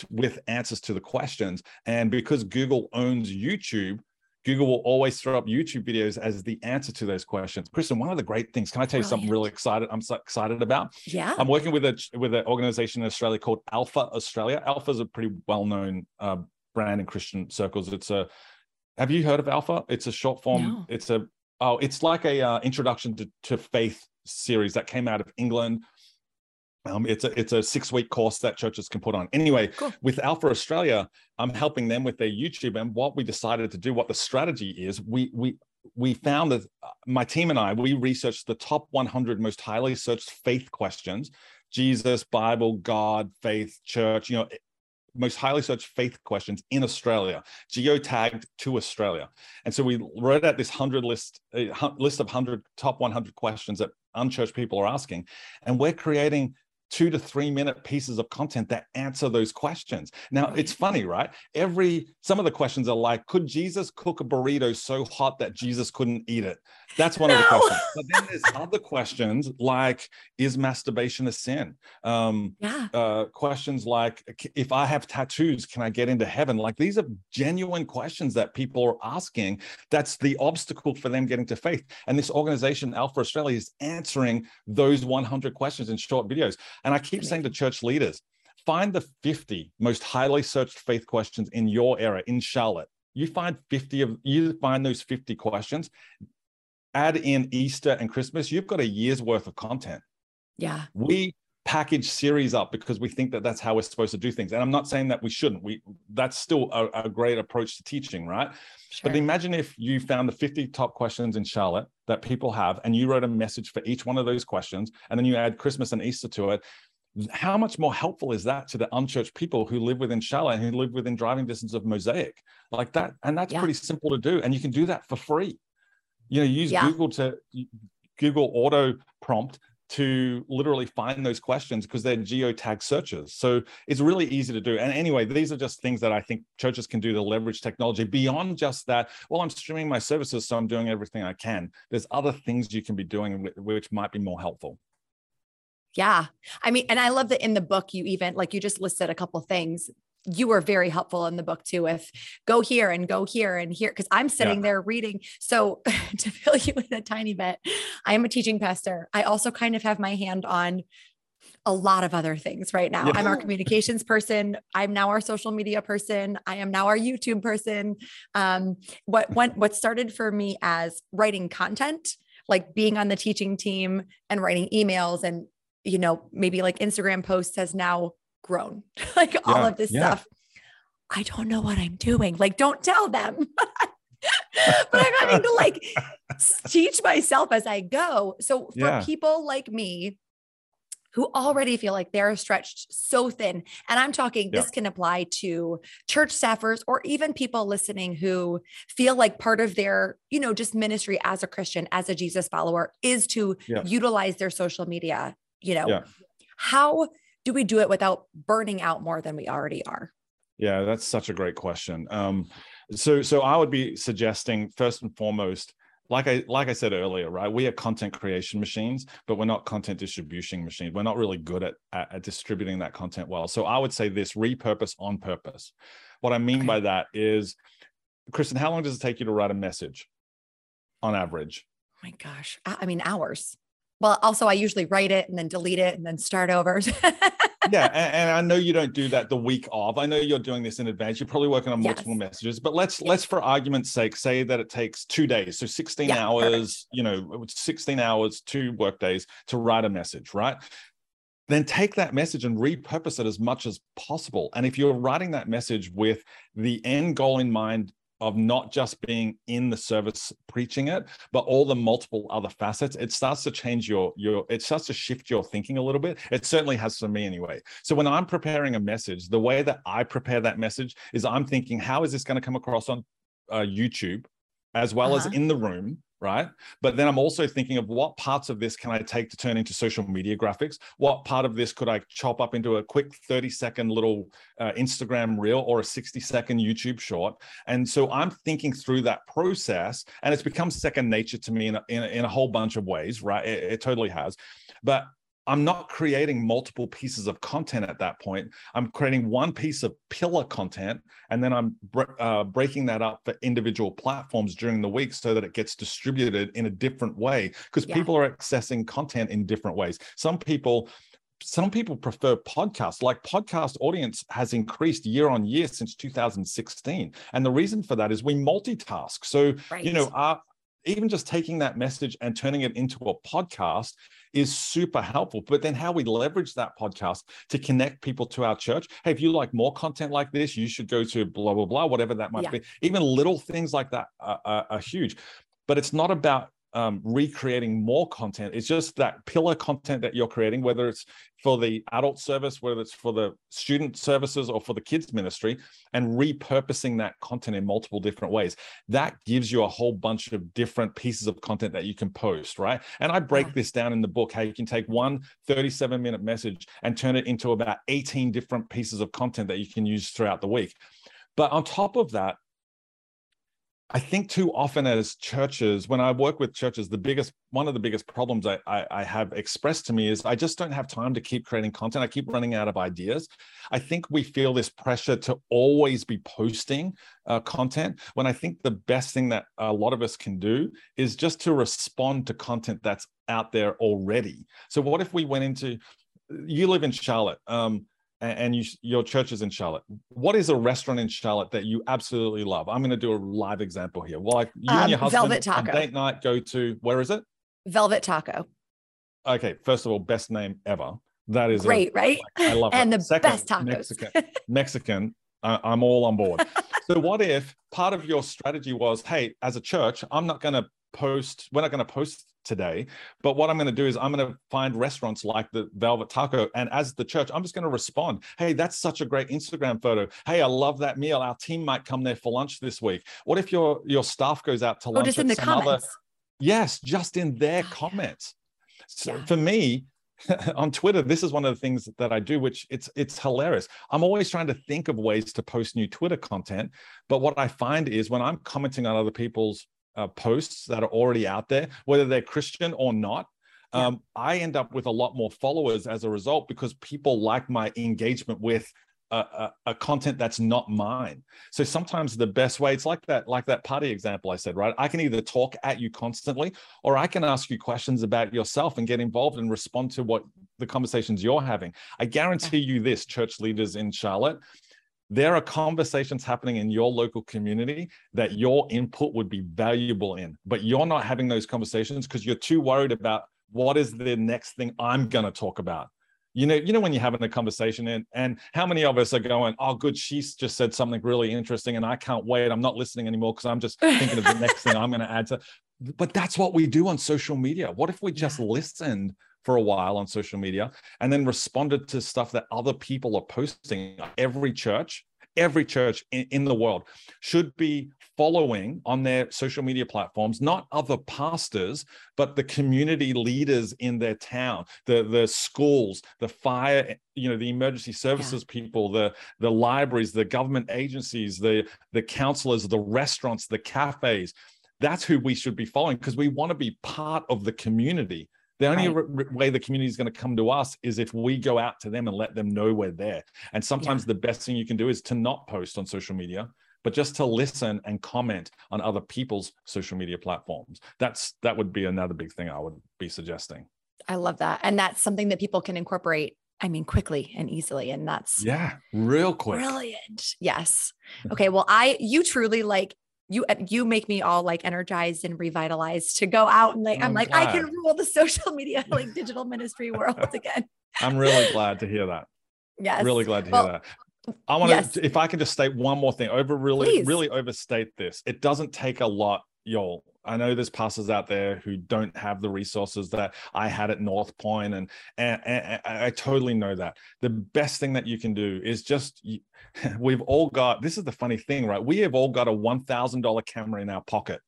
with answers to the questions. And because Google owns YouTube, Google will always throw up YouTube videos as the answer to those questions. Kristen, one of the great things, can I tell you something really excited? I'm so excited about. Yeah. I'm working with a with an organization in Australia called Alpha Australia. Alpha is a pretty well-known uh, brand in Christian circles. It's a have you heard of Alpha? It's a short form, no. it's a oh, it's like a uh, introduction to, to faith series that came out of England um, it's a it's a six week course that churches can put on. Anyway, cool. with Alpha Australia, I'm helping them with their YouTube. And what we decided to do, what the strategy is, we we we found that uh, my team and I we researched the top 100 most highly searched faith questions: Jesus, Bible, God, faith, church. You know, most highly searched faith questions in Australia, geotagged to Australia. And so we wrote out this hundred list uh, list of hundred top 100 questions that unchurched people are asking, and we're creating two to three minute pieces of content that answer those questions. Now, it's funny, right? Every some of the questions are like, could Jesus cook a burrito so hot that Jesus couldn't eat it? That's one no. of the questions. But then there's other questions like, is masturbation a sin? Um, yeah. Uh, questions like, if I have tattoos, can I get into heaven? Like these are genuine questions that people are asking. That's the obstacle for them getting to faith. And this organization, Alpha Australia, is answering those 100 questions in short videos. And I keep saying to church leaders, find the 50 most highly searched faith questions in your era in Charlotte. You find 50 of you find those 50 questions, add in Easter and Christmas, you've got a year's worth of content. Yeah. We package series up because we think that that's how we're supposed to do things. And I'm not saying that we shouldn't. We that's still a, a great approach to teaching, right? Sure. But imagine if you found the 50 top questions in Charlotte that people have, and you wrote a message for each one of those questions, and then you add Christmas and Easter to it. How much more helpful is that to the unchurched people who live within Charlotte and who live within driving distance of Mosaic? Like that, and that's yeah. pretty simple to do, and you can do that for free. You know, use yeah. Google to Google auto prompt to literally find those questions because they're geotag searches. So it's really easy to do. And anyway, these are just things that I think churches can do to leverage technology beyond just that. Well, I'm streaming my services, so I'm doing everything I can. There's other things you can be doing which might be more helpful. Yeah. I mean, and I love that in the book, you even like you just listed a couple things you were very helpful in the book too with go here and go here and here because i'm sitting yeah. there reading so to fill you in a tiny bit i am a teaching pastor i also kind of have my hand on a lot of other things right now. Yeah. I'm our communications person. I'm now our social media person. I am now our YouTube person. Um, what went, what started for me as writing content, like being on the teaching team and writing emails and you know maybe like Instagram posts has now grown. like yeah. all of this yeah. stuff. I don't know what I'm doing. Like, don't tell them. but I'm having to like teach myself as I go. So for yeah. people like me who already feel like they're stretched so thin. And I'm talking, yeah. this can apply to church staffers or even people listening who feel like part of their, you know, just ministry as a Christian, as a Jesus follower is to yeah. utilize their social media. You know, how do we do it without burning out more than we already are? Yeah, that's such a great question. Um, so, so I would be suggesting first and foremost, like I like I said earlier, right? We are content creation machines, but we're not content distribution machines. We're not really good at, at, at distributing that content well. So I would say this: repurpose on purpose. What I mean okay. by that is, Kristen, how long does it take you to write a message, on average? Oh my gosh, I mean hours. Well, also I usually write it and then delete it and then start over. yeah, and, and, I know you don't do that the week of. I know you're doing this in advance. You're probably working on multiple yes. messages, but let's yes. let's for argument's sake say that it takes two days, so 16 yeah, hours. Perfect. You know, 16 hours, two work days to write a message, right? Then take that message and repurpose it as much as possible. And if you're writing that message with the end goal in mind of not just being in the service preaching it, but all the multiple other facets, it starts to change your your it starts to shift your thinking a little bit. It certainly has for me anyway. So when I'm preparing a message, the way that I prepare that message is I'm thinking, how is this going to come across on uh, YouTube, as well uh-huh. as in the room? Right? But then I'm also thinking of what parts of this can I take to turn into social media graphics? What part of this could I chop up into a quick 30 second little uh, Instagram reel or a 60 second YouTube short? And so I'm thinking through that process, and it's become second nature to me in a, in a, in a whole bunch of ways, right? It, it totally has. But I'm not creating multiple pieces of content at that point. I'm creating one piece of pillar content, and then I'm uh, breaking that up for individual platforms during the week so that it gets distributed in a different way because yeah. people are accessing content in different ways. Some people some people prefer podcasts like podcast audience has increased year on year since 2016 and the reason for that is we multitask so right. you know our, even just taking that message and turning it into a podcast is super helpful. But then how we leverage that podcast to connect people to our church. Hey, if you like more content like this, you should go to blah, blah, blah, whatever that might yeah. be. Even little things like that are, are, are huge. But it's not about um, recreating more content. It's just that pillar content that you're creating, whether it's for the adult service, whether it's for the student services or for the kids ministry, and repurposing that content in multiple different ways. That gives you a whole bunch of different pieces of content that you can post, right? And I break this down in the book how you can take one 37 minute message and turn it into about 18 different pieces of content that you can use throughout the week. But on top of that, I think too often as churches, when I work with churches, the biggest one of the biggest problems I, I, I, have expressed to me is I just don't have time to keep creating content. I keep running out of ideas. I think we feel this pressure to always be posting uh, content when I think the best thing that a lot of us can do is just to respond to content that's out there already. So what if we went into you live in Charlotte. Um, and you, your church is in Charlotte. What is a restaurant in Charlotte that you absolutely love? I'm going to do a live example here. Well, like you um, and your husband Velvet Taco. date night go to where is it? Velvet Taco. Okay, first of all, best name ever. That is great, a, right? I love it. and it. the Second, best tacos. Mexican. Mexican. I'm all on board. so, what if part of your strategy was, hey, as a church, I'm not going to post. We're not going to post today. But what I'm going to do is I'm going to find restaurants like the Velvet Taco. And as the church, I'm just going to respond. Hey, that's such a great Instagram photo. Hey, I love that meal. Our team might come there for lunch this week. What if your your staff goes out to lunch? Just in the comments. Other... Yes, just in their oh, comments. Yeah. So yeah. for me, on Twitter, this is one of the things that I do, which it's it's hilarious. I'm always trying to think of ways to post new Twitter content, but what I find is when I'm commenting on other people's uh, posts that are already out there, whether they're Christian or not. Yeah. Um, I end up with a lot more followers as a result because people like my engagement with a, a, a, content that's not mine so sometimes the best way it's like that like that party example i said right i can either talk at you constantly or i can ask you questions about yourself and get involved and respond to what the conversations you're having i guarantee you this church leaders in charlotte there are conversations happening in your local community that your input would be valuable in but you're not having those conversations because you're too worried about what is the next thing i'm going to talk about. You know you know when you're having a conversation and and how many of us are going oh good she's just said something really interesting and i can't wait. I'm not listening anymore because i'm just thinking of the next thing i'm going to add to but that's what we do on social media. What if we just listened for a while on social media and then responded to stuff that other people are posting. Every church every church in, in the world should be following on their social media platforms not other pastors but the community leaders in their town the the schools the fire you know the emergency services yeah. people the the libraries the government agencies the the counselors the restaurants the cafes. That's who we should be following because we want to be part of the community the only right. way the community is going to come to us is if we go out to them and let them know we're there. And sometimes yeah. the best thing you can do is to not post on social media, but just to listen and comment on other people's social media platforms. That's that would be another big thing I would be suggesting. I love that. And that's something that people can incorporate I mean, quickly and easily. And that's yeah, real quick. Brilliant. Yes. Okay. Well, I, you truly like you uh, you make me all like energized and revitalized to go out and like oh, I'm like glad. I can rule the social media like digital ministry world again. I'm really glad to hear that. Yes. Really glad to hear that. I want yes. to if I can just state one more thing over really Please. really overstate this. It doesn't take a lot, y'all. I know there's pastors out there who don't have the resources that I had at North Point, and, and, and I totally know that. The best thing that you can do is just we've all got this is the funny thing, right? We have all got a one thousand dollar camera in our pocket,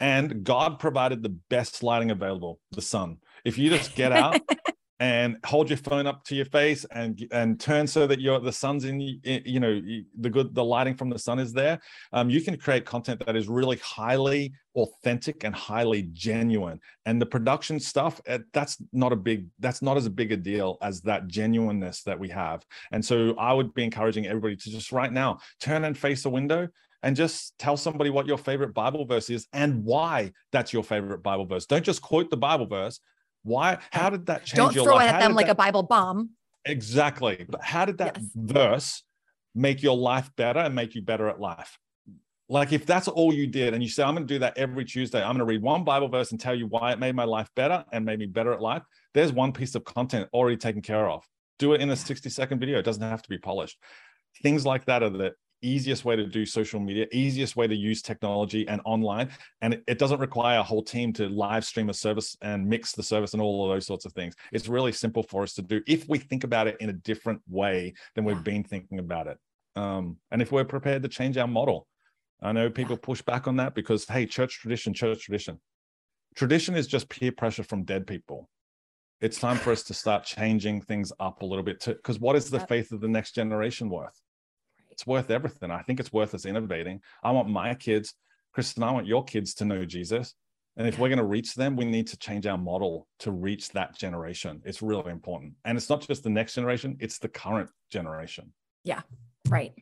and God provided the best lighting available, the sun. If you just get out and hold your phone up to your face and and turn so that your the sun's in you know the good the lighting from the sun is there. Um, you can create content that is really highly authentic and highly genuine. And the production stuff eh, that's not a big that's not as big a deal as that genuineness that we have. And so i would be encouraging everybody to just right now turn and face a window and just tell somebody what your favorite Bible verse is and why that's your favorite Bible verse. Don't just quote the Bible verse, why? How did that change Don't your throw life? it at them like that, a Bible bomb. Exactly. But how did that yes. verse make your life better and make you better at life? Like if that's all you did and you say, I'm going to do that every Tuesday, I'm going to read one Bible verse and tell you why it made my life better and made me better at life. There's one piece of content already taken care of. Do it in a 60 second video. It doesn't have to be polished. Things like that are the easiest way to do social media, easiest way to use technology and online. And it, it, doesn't require a whole team to live stream a service and mix the service and all of those sorts of things. It's really simple for us to do if we think about it in a different way than we've been thinking about it. Um, and if we're prepared to change our model. I know people push back on that because, hey, church tradition, church tradition. Tradition is just peer pressure from dead people. It's time for us to start changing things up a little bit because what is the faith of the next generation worth? It's worth everything. I think it's worth us innovating. I want my kids, Kristen, I want your kids to know Jesus. And if we're going to reach them, we need to change our model to reach that generation. It's really important. And it's not just the next generation, it's the current generation. Yeah, right.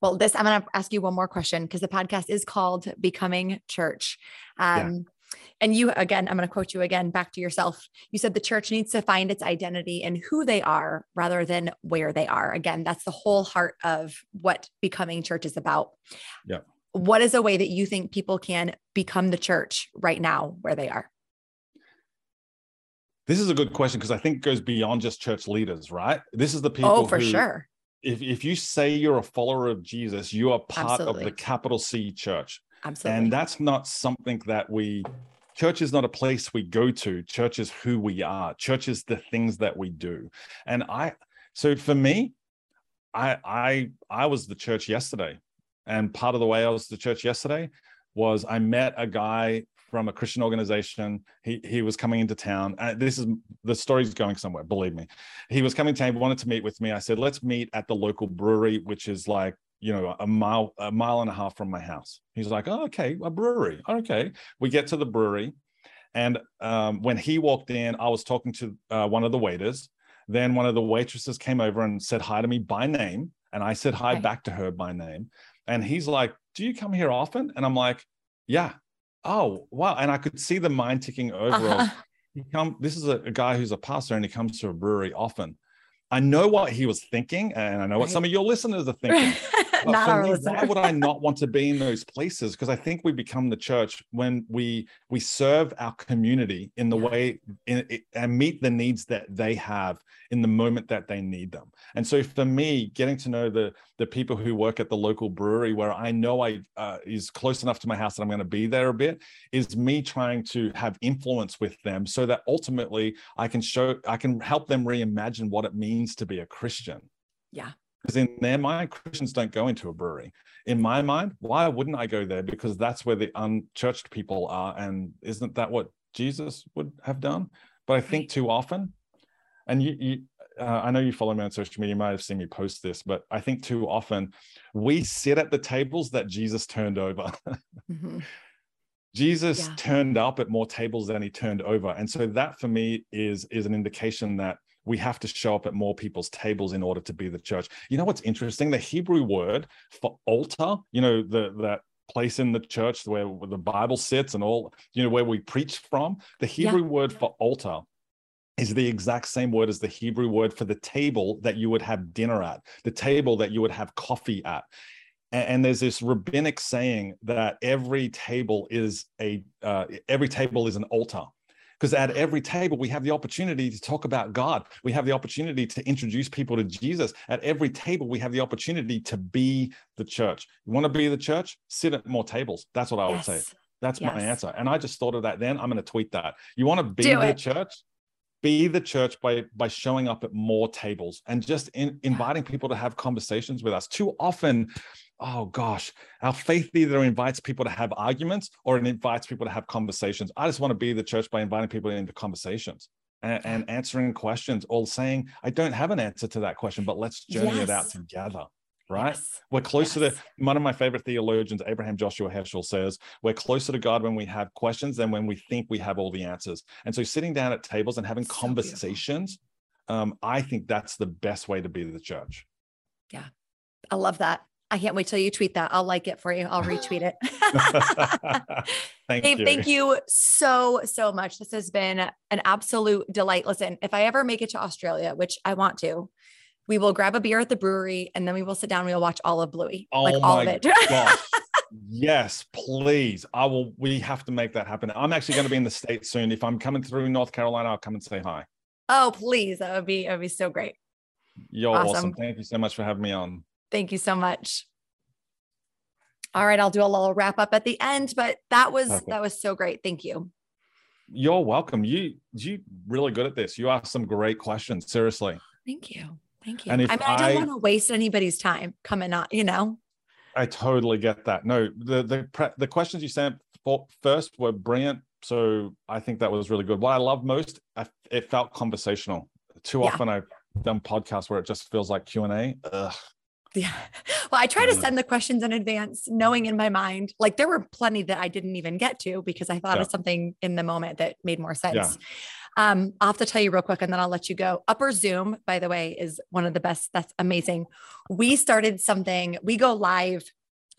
Well, this, I'm going to ask you one more question because the podcast is called Becoming Church. Um, and you again i'm going to quote you again back to yourself. You said the church needs to find its identity in who they are rather than where they are. Again that's the whole heart of what becoming church is about. Yeah. What is a way that you think people can become the church right now where they are? This is a good question because i think it goes beyond just church leaders right? This is the oh, people oh for who, sure. if, if you say you're a follower of jesus you are part Absolutely. of the capital c church Absolutely. And that's not something that we, church is not a place we go to. Church is who we are. Church is the things that we do. And I, so for me, I, I, I was the church yesterday. And part of the way I was the church yesterday was I met a guy from a Christian organization. He he was coming into town. Uh, this is the story's going somewhere. Believe me, he was coming to town. Wanted to meet with me. I said, let's meet at the local brewery, which is like you know, a mile, a mile and a half from my house. He's like, oh, okay, a brewery. Okay. We get to the brewery. And um, when he walked in, I was talking to uh, one of the waiters. then one of the waitresses came over and said hi to me by name. And I said hi Okay. back to her by name. And he's like, Do you come here often? And I'm like, Yeah. Oh, wow. And I could see the mind ticking over. Uh-huh. he come this is a, a guy who's a pastor and he comes to a brewery often i know what he was thinking and i know what Right. some of your listeners are thinking. Not our me, why would i not want to be in those places? Because i think we become the church when we we serve our community in the Yeah. way in, it- and meet the needs that they have in the moment that they need them. And so for me getting to know the the people who work at the local brewery where i know i uh, is close enough to my house that i'm going to be there a bit is me trying to have influence with them so that ultimately I can show, I can help them reimagine what it means to be a Christian. Yeah. Because in their mind, Christians don't go into a brewery. In my mind, why wouldn't I go there? Because that's where the unchurched people are. And isn't that what Jesus would have done? But I think too often, and you, you uh, I know you follow me on social media, you might have seen me post this, but I think too often we sit at the tables that Jesus turned over. Mhm. Jesus Yeah. turned up at more tables than he turned over. And so that for me is is an indication that we have to show up at more people's tables in order to be the church. You know what's interesting? The Hebrew word for altar, you know, the that place in the church where the Bible sits and all, you know, where we preach from, the Yeah. Hebrew word for altar is the exact same word as the Hebrew word for the table that you would have dinner at, the table that you would have coffee at. And, there's this rabbinic saying that every table is a uh, every table is an altar. Because at every table, we have the opportunity to talk about God. We have the opportunity to introduce people to Jesus. At every table, we have the opportunity to be the church. You want to be the church? Sit at more tables. That's what I would say. Yes. That's my answer. And I just thought of that then. I'm going to tweet that. You want to be Do the it. church? Be the church by by showing up at more tables and just in, inviting people to have conversations with us. Too often, oh gosh, our faith either invites people to have arguments or it invites people to have conversations. I just want to be the church by inviting people into conversations and, and answering questions or saying, I don't have an answer to that question, but let's journey it out together. Right? Yes. We're closer Yes. to one of my favorite theologians, Abraham Joshua Heschel, says, We're closer to God when we have questions than when we think we have all the answers. And so, sitting down at tables and having So conversations, um, I think that's the best way to be the church. Yeah. I love that. I can't wait till you tweet that. I'll like it for you. I'll retweet it. Thank Dave, you. thank you so, so much. This has been an absolute delight. Listen, if I ever make it to Australia, which I want to, we will grab a beer at the brewery and then we will sit down. We will watch all of Bluey, Oh like all of it. Yes, please. I will. We have to make that happen. I'm actually going to be in the States soon. If I'm coming through North Carolina, I'll come and say hi. oh, please. That would be, that would be so great. You're awesome. Awesome. Thank you so much for having me on. Thank you so much. All right, I'll do a little wrap up at the end, but that was Perfect. that was so great. Thank you. You're welcome. You you really good at this. You ask some great questions. Seriously. Thank you. Thank you. And if I mean, I don't I- want to waste anybody's time coming on, you know. I totally get that. No, the the pre- the questions you sent for, first were brilliant. So I think that was really good. What I love most, I, it felt conversational. Too Yeah. often I've done podcasts where it just feels like Q and A. Yeah. Well, I try to Mhm. send the questions in advance, knowing in my mind, like there were plenty that I didn't even get to because I thought Yeah. of something in the moment that made more sense. Yeah. Um, I'll have to tell you real quick and then I'll let you go. Upper Zoom, by the way, is one of the best. That's amazing. We started something, we go live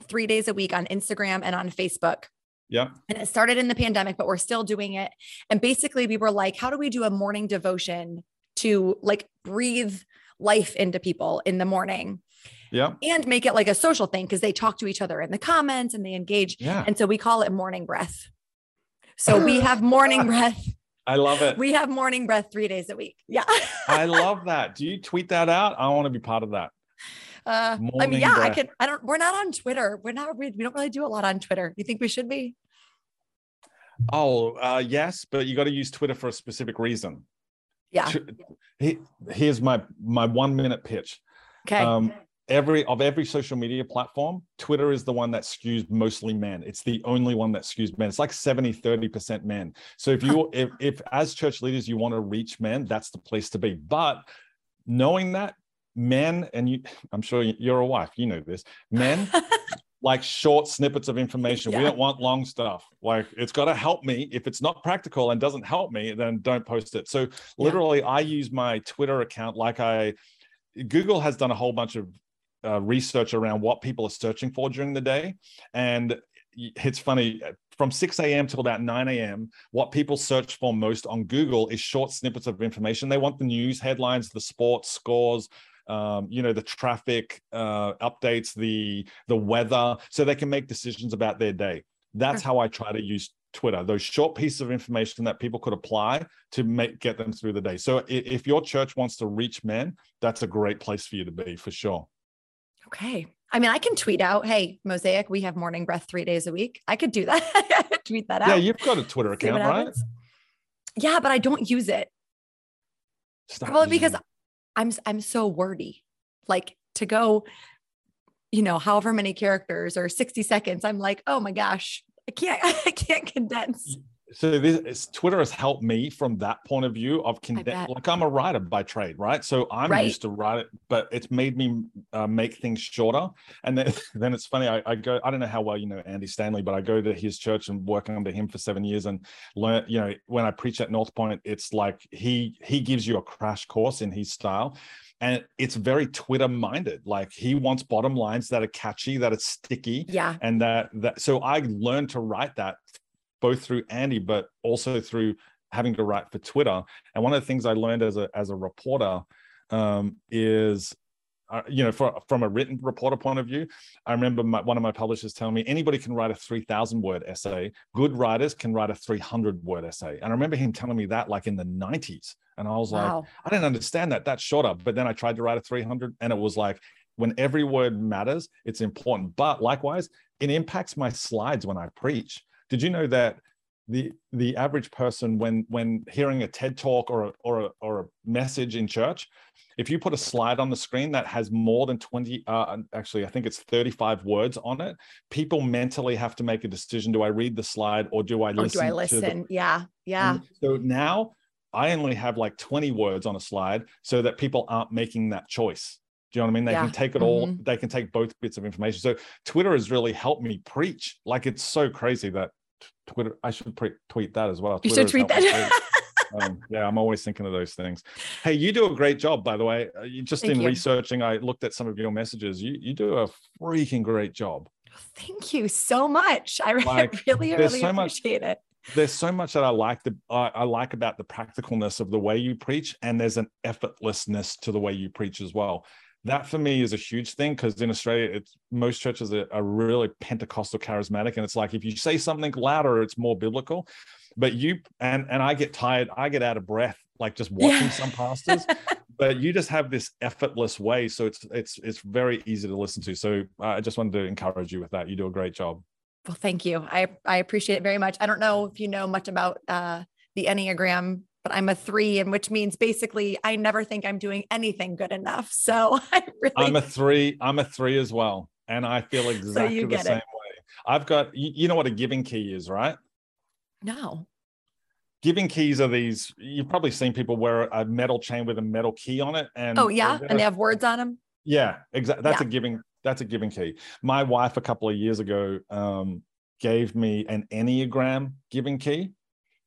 three days a week on Instagram and on Facebook. Yeah. And it started in the pandemic, but we're still doing it. And basically, we were like, how do we do a morning devotion to like breathe life into people in the morning Yeah. and make it like a social thing? Because they talk to each other in the comments and they engage. Yeah. And so we call it morning breath. So we have morning breath. I love it. We have morning breath three days a week. Yeah. I love that. Do you tweet that out? I want to be part of that. Uh, I mean, yeah, I can. I don't. We're not on Twitter. We're not. We, we don't really do a lot on Twitter. You think we should be? Oh, uh, yes, but you got to use Twitter for a specific reason. Yeah. Here's my my one minute pitch. Okay. Um, every of every social media platform, Twitter is the one that skews mostly men. It's the only one that skews men. It's like 70, 30% men. So if you if, if as church leaders you want to reach men, that's the place to be. But knowing that men and you i'm sure you're a wife you know this men like short snippets of information. Yeah. We don't want long stuff. Like it's got to help me. If it's not practical and doesn't help me, then don't post it. So literally, I use my Twitter account like I. Google has done a whole bunch of uh, research around what people are searching for during the day, and it's funny from 6 a.m. till about 9 a.m. What people search for most on Google is short snippets of information. They want the news headlines, the sports scores, um, you know the traffic uh, updates the the weather so they can make decisions about their day that's how i try to use twitter those short pieces of information that people could apply to make get them through the day so if, if your church wants to reach men that's a great place for you to be for sure okay. I mean i can tweet out hey mosaic we have morning breath three days a week. I could do that. Tweet that out. yeah you've got a twitter account right? yeah but i don't use it. Stop well because it. I'm I'm so wordy. Like to go, you know, however many characters or 60 seconds, I'm like, oh my gosh, I can't I can't condense. So this Twitter has helped me from that point of view of condense. Like I'm a writer by trade, right? So I'm right. used to write it, but it's made me uh, make things shorter. And then then it's funny. I, I, go. I don't know how well you know Andy Stanley, but I go to his church and work under him for seven years and learn. You know, when I preach at North Point, it's like he he gives you a crash course in his style and it's very twitter minded like he wants bottom lines that are catchy that are sticky yeah and that that so i learned to write that both through Andy, but also through having to write for Twitter. And one of the things I learned as a as a reporter um, is uh, you know, for, from a written reporter point of view, I remember my, one of my publishers telling me anybody can write a 3,000 word essay. Good writers can write a 300 word essay. And I remember him telling me that like in the 90s. And I was wow. like, I didn't understand that. That's shorter. But then I tried to write a 300 and it was like, when every word matters, it's important. But likewise, it impacts my slides when I preach. Did you know that the the average person when when hearing a TED talk or a, or a, or a message in church, if you put a slide on the screen that has more than 20 uh, actually i think it's 35 words on it people mentally have to make a decision do i read the slide or do i listen or do i listen the... yeah yeah. And so now i only have like 20 words on a slide so that people aren't making that choice do you know what I mean? They yeah. can take it all, mm-hmm. they can take both bits of information. So Twitter has really helped me preach. Like it's so crazy that Twitter, I should pre- tweet that as well. Twitter you should tweet that. um, yeah, I'm always thinking of those things. Hey, you do a great job, by the way. Uh, you just Thank in you. researching, I looked at some of your messages. You you do a freaking great job. Thank you so much. I like, really, really so appreciate much, it there's so much that I like the I, I, like about the practicalness of the way you preach, and there's an effortlessness to the way you preach as well that for me is a huge thing because in Australia, it's most churches are, are, really Pentecostal charismatic, and it's like if you say something louder, it's more biblical. But you and and I get tired, I get out of breath, like just watching yeah. some pastors. but you just have this effortless way, so it's it's it's very easy to listen to. So I just wanted to encourage you with that. You do a great job. Well, thank you. I I appreciate it very much. I don't know if you know much about uh, the Enneagram but I'm a three, and which means basically I never think I'm doing anything good enough. So I really I'm a three. I'm a three as well. And I feel exactly so the same it. way. I've got you know what a giving key is, right? No. Giving keys are these, you've probably seen people wear a metal chain with a metal key on it. And oh, yeah. And they have words on them. Yeah, exactly. That's yeah. a giving, that's a giving key. My wife a couple of years ago um, gave me an Enneagram giving key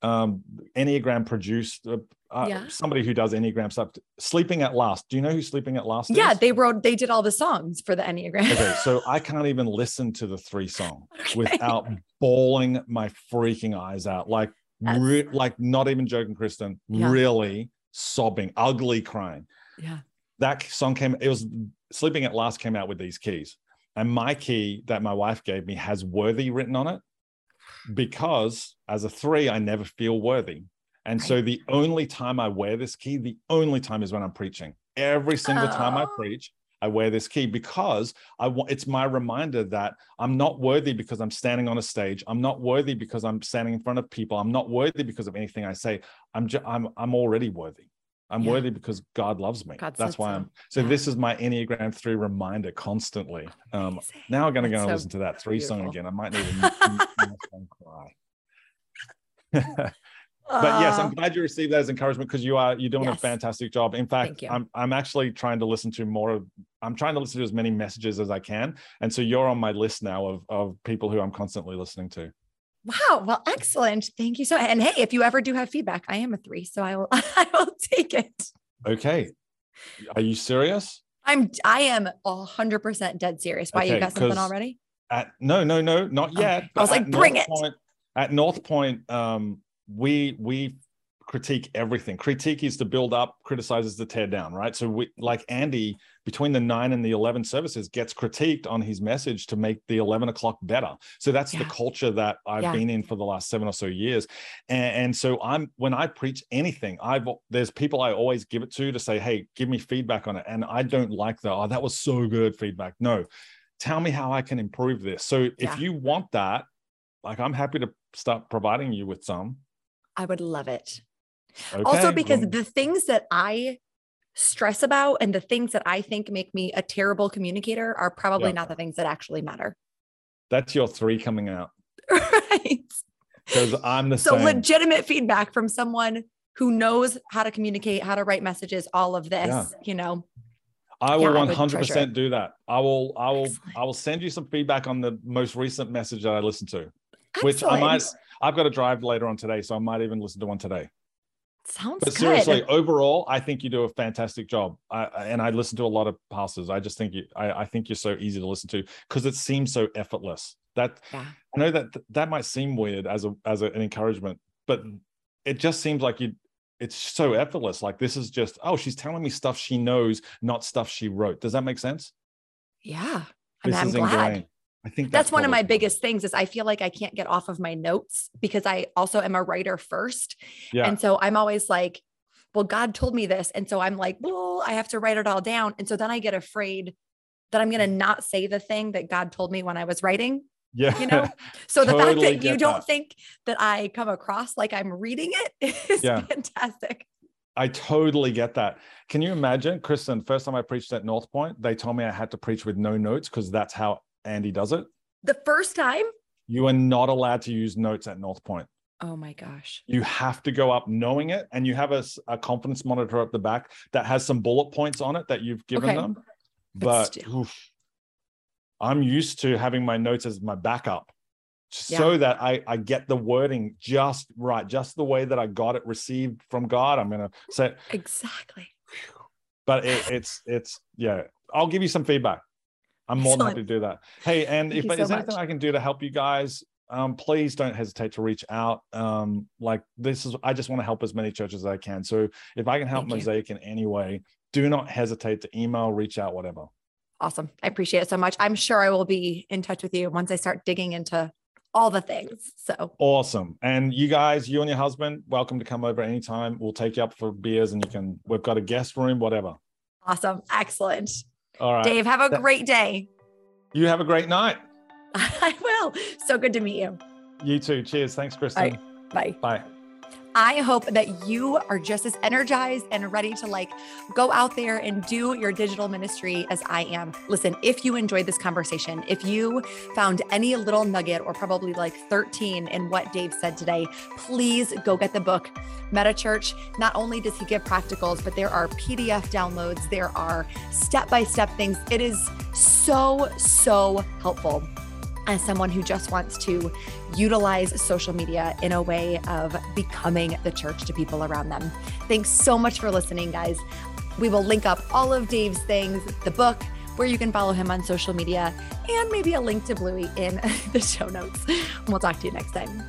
um, Enneagram produced uh, uh, somebody who does Enneagram stuff. Sleeping at Last. Do you know who Sleeping at Last yeah, is? they wrote, they did all the songs for the Enneagram. okay, so I can't even listen to the three song okay. without bawling my freaking eyes out. Like, re- like not even joking, Kristen, yeah. really sobbing, ugly crying. Yeah. That song came, it was Sleeping at Last came out with these keys. And my key that my wife gave me has worthy written on it because as a three, I never feel worthy. And so the only time I wear this key, the only time is when I'm preaching. Every single oh. time I oh. preach, I wear this key because I want it's my reminder that I'm not worthy because I'm standing on a stage. I'm not worthy because I'm standing in front of people. I'm not worthy because of anything I say. I'm just I'm I'm already worthy. I'm yeah. worthy because God loves me. God That's why so. I'm. So yeah. this is my Enneagram three reminder constantly. Um, now I'm going to go and so listen to that three beautiful. song again. I might need to cry. but yes, I'm glad you received that as encouragement because you are you're doing yes. a fantastic job. In fact, I'm I'm actually trying to listen to more of I'm trying to listen to as many messages as I can. And so you're on my list now of of people who I'm constantly listening to. Wow. Well, excellent. Thank you so. And hey, if you ever do have feedback, I am a three, so I will I will take it. Okay. Are you serious? I'm I am hundred percent dead serious. Why okay, you got something already? At no, no, no, not yet. I was like, bring North it. Point, at North Point, um, we we critique everything. Critique is to build up, criticizes to tear down, right? So we like Andy between the nine and the 11 services gets critiqued on his message to make the 11 o'clock better. So that's yeah. the culture that I've yeah. been in for the last seven or so years. And, and, so I'm, when I preach anything, I've, there's people I always give it to to say, Hey, give me feedback on it. And I don't like that. Oh, that was so good feedback. No, tell me how I can improve this. So if yeah. you want that, like I'm happy to start providing you with some. I would love it. Okay. Also, because well, the things that I stress about and the things that I think make me a terrible communicator are probably yeah. not the things that actually matter. That's your three coming out. right. Because I'm the so same. legitimate feedback from someone who knows how to communicate, how to write messages, all of this, yeah. you know. I will yeah, 100% do that. I will I will Excellent. I will send you some feedback on the most recent message that I listened to. Excellent. Which I might I've got to drive later on today, so I might even listen to one today. Sounds but seriously, overall, I think you do a fantastic job. I, and I listen to a lot of pastors. I just think you, I, I think you're so easy to listen to because it seems so effortless. That yeah. I know that that might seem weird as a as an encouragement, but it just seems like you. It's so effortless. Like this is just oh, she's telling me stuff she knows, not stuff she wrote. Does that make sense? Yeah, mean, I'm glad. Ingrained. I think that's, that's one of my biggest things is I feel like I can't get off of my notes because I also am a writer first. Yeah. And so I'm always like, well, God told me this. And so I'm like, well, I have to write it all down. And so then I get afraid that I'm going to not say the thing that God told me when I was writing. Yeah. You know, so the fact that you don't that. think that I come across like I'm reading it is yeah. fantastic. I totally get that. Can you imagine, Kristen? First time I preached at North Point, they told me I had to preach with no notes because that's how Andy does it. The first time? You are not allowed to use notes at North Point. Oh my gosh. You have to go up knowing it, and you have a, a confidence monitor at the back that has some bullet points on it that you've given okay. them. But, but oof, I'm used to having my notes as my backup yeah. so that I, I get the wording just right, just the way that I got it received from God. I'm going to say exactly. But it, it's, it's, yeah, I'll give you some feedback. I'm more than happy to do that. Hey, and Thank if there's so anything I can do to help you guys, um, please don't hesitate to reach out. Um, like this is, I just want to help as many churches as I can. So if I can help Thank Mosaic you. in any way, do not hesitate to email, reach out, whatever. Awesome. I appreciate it so much. I'm sure I will be in touch with you once I start digging into all the things. So awesome. And you guys, you and your husband, welcome to come over anytime. We'll take you up for beers and you can, we've got a guest room, whatever. Awesome. Excellent. All right. Dave, have a great day. You have a great night. I will. So good to meet you. You too. Cheers. Thanks, Kristen. Bye. Bye. I hope that you are just as energized and ready to like go out there and do your digital ministry as I am. Listen, if you enjoyed this conversation, if you found any little nugget or probably like 13 in what Dave said today, please go get the book. Meta Church, not only does he give practicals, but there are PDF downloads, there are step by step things. It is so, so helpful as someone who just wants to utilize social media in a way of becoming the church to people around them. Thanks so much for listening, guys. We will link up all of Dave's things, the book, where you can follow him on social media, and maybe a link to Bluey in the show notes. We'll talk to you next time.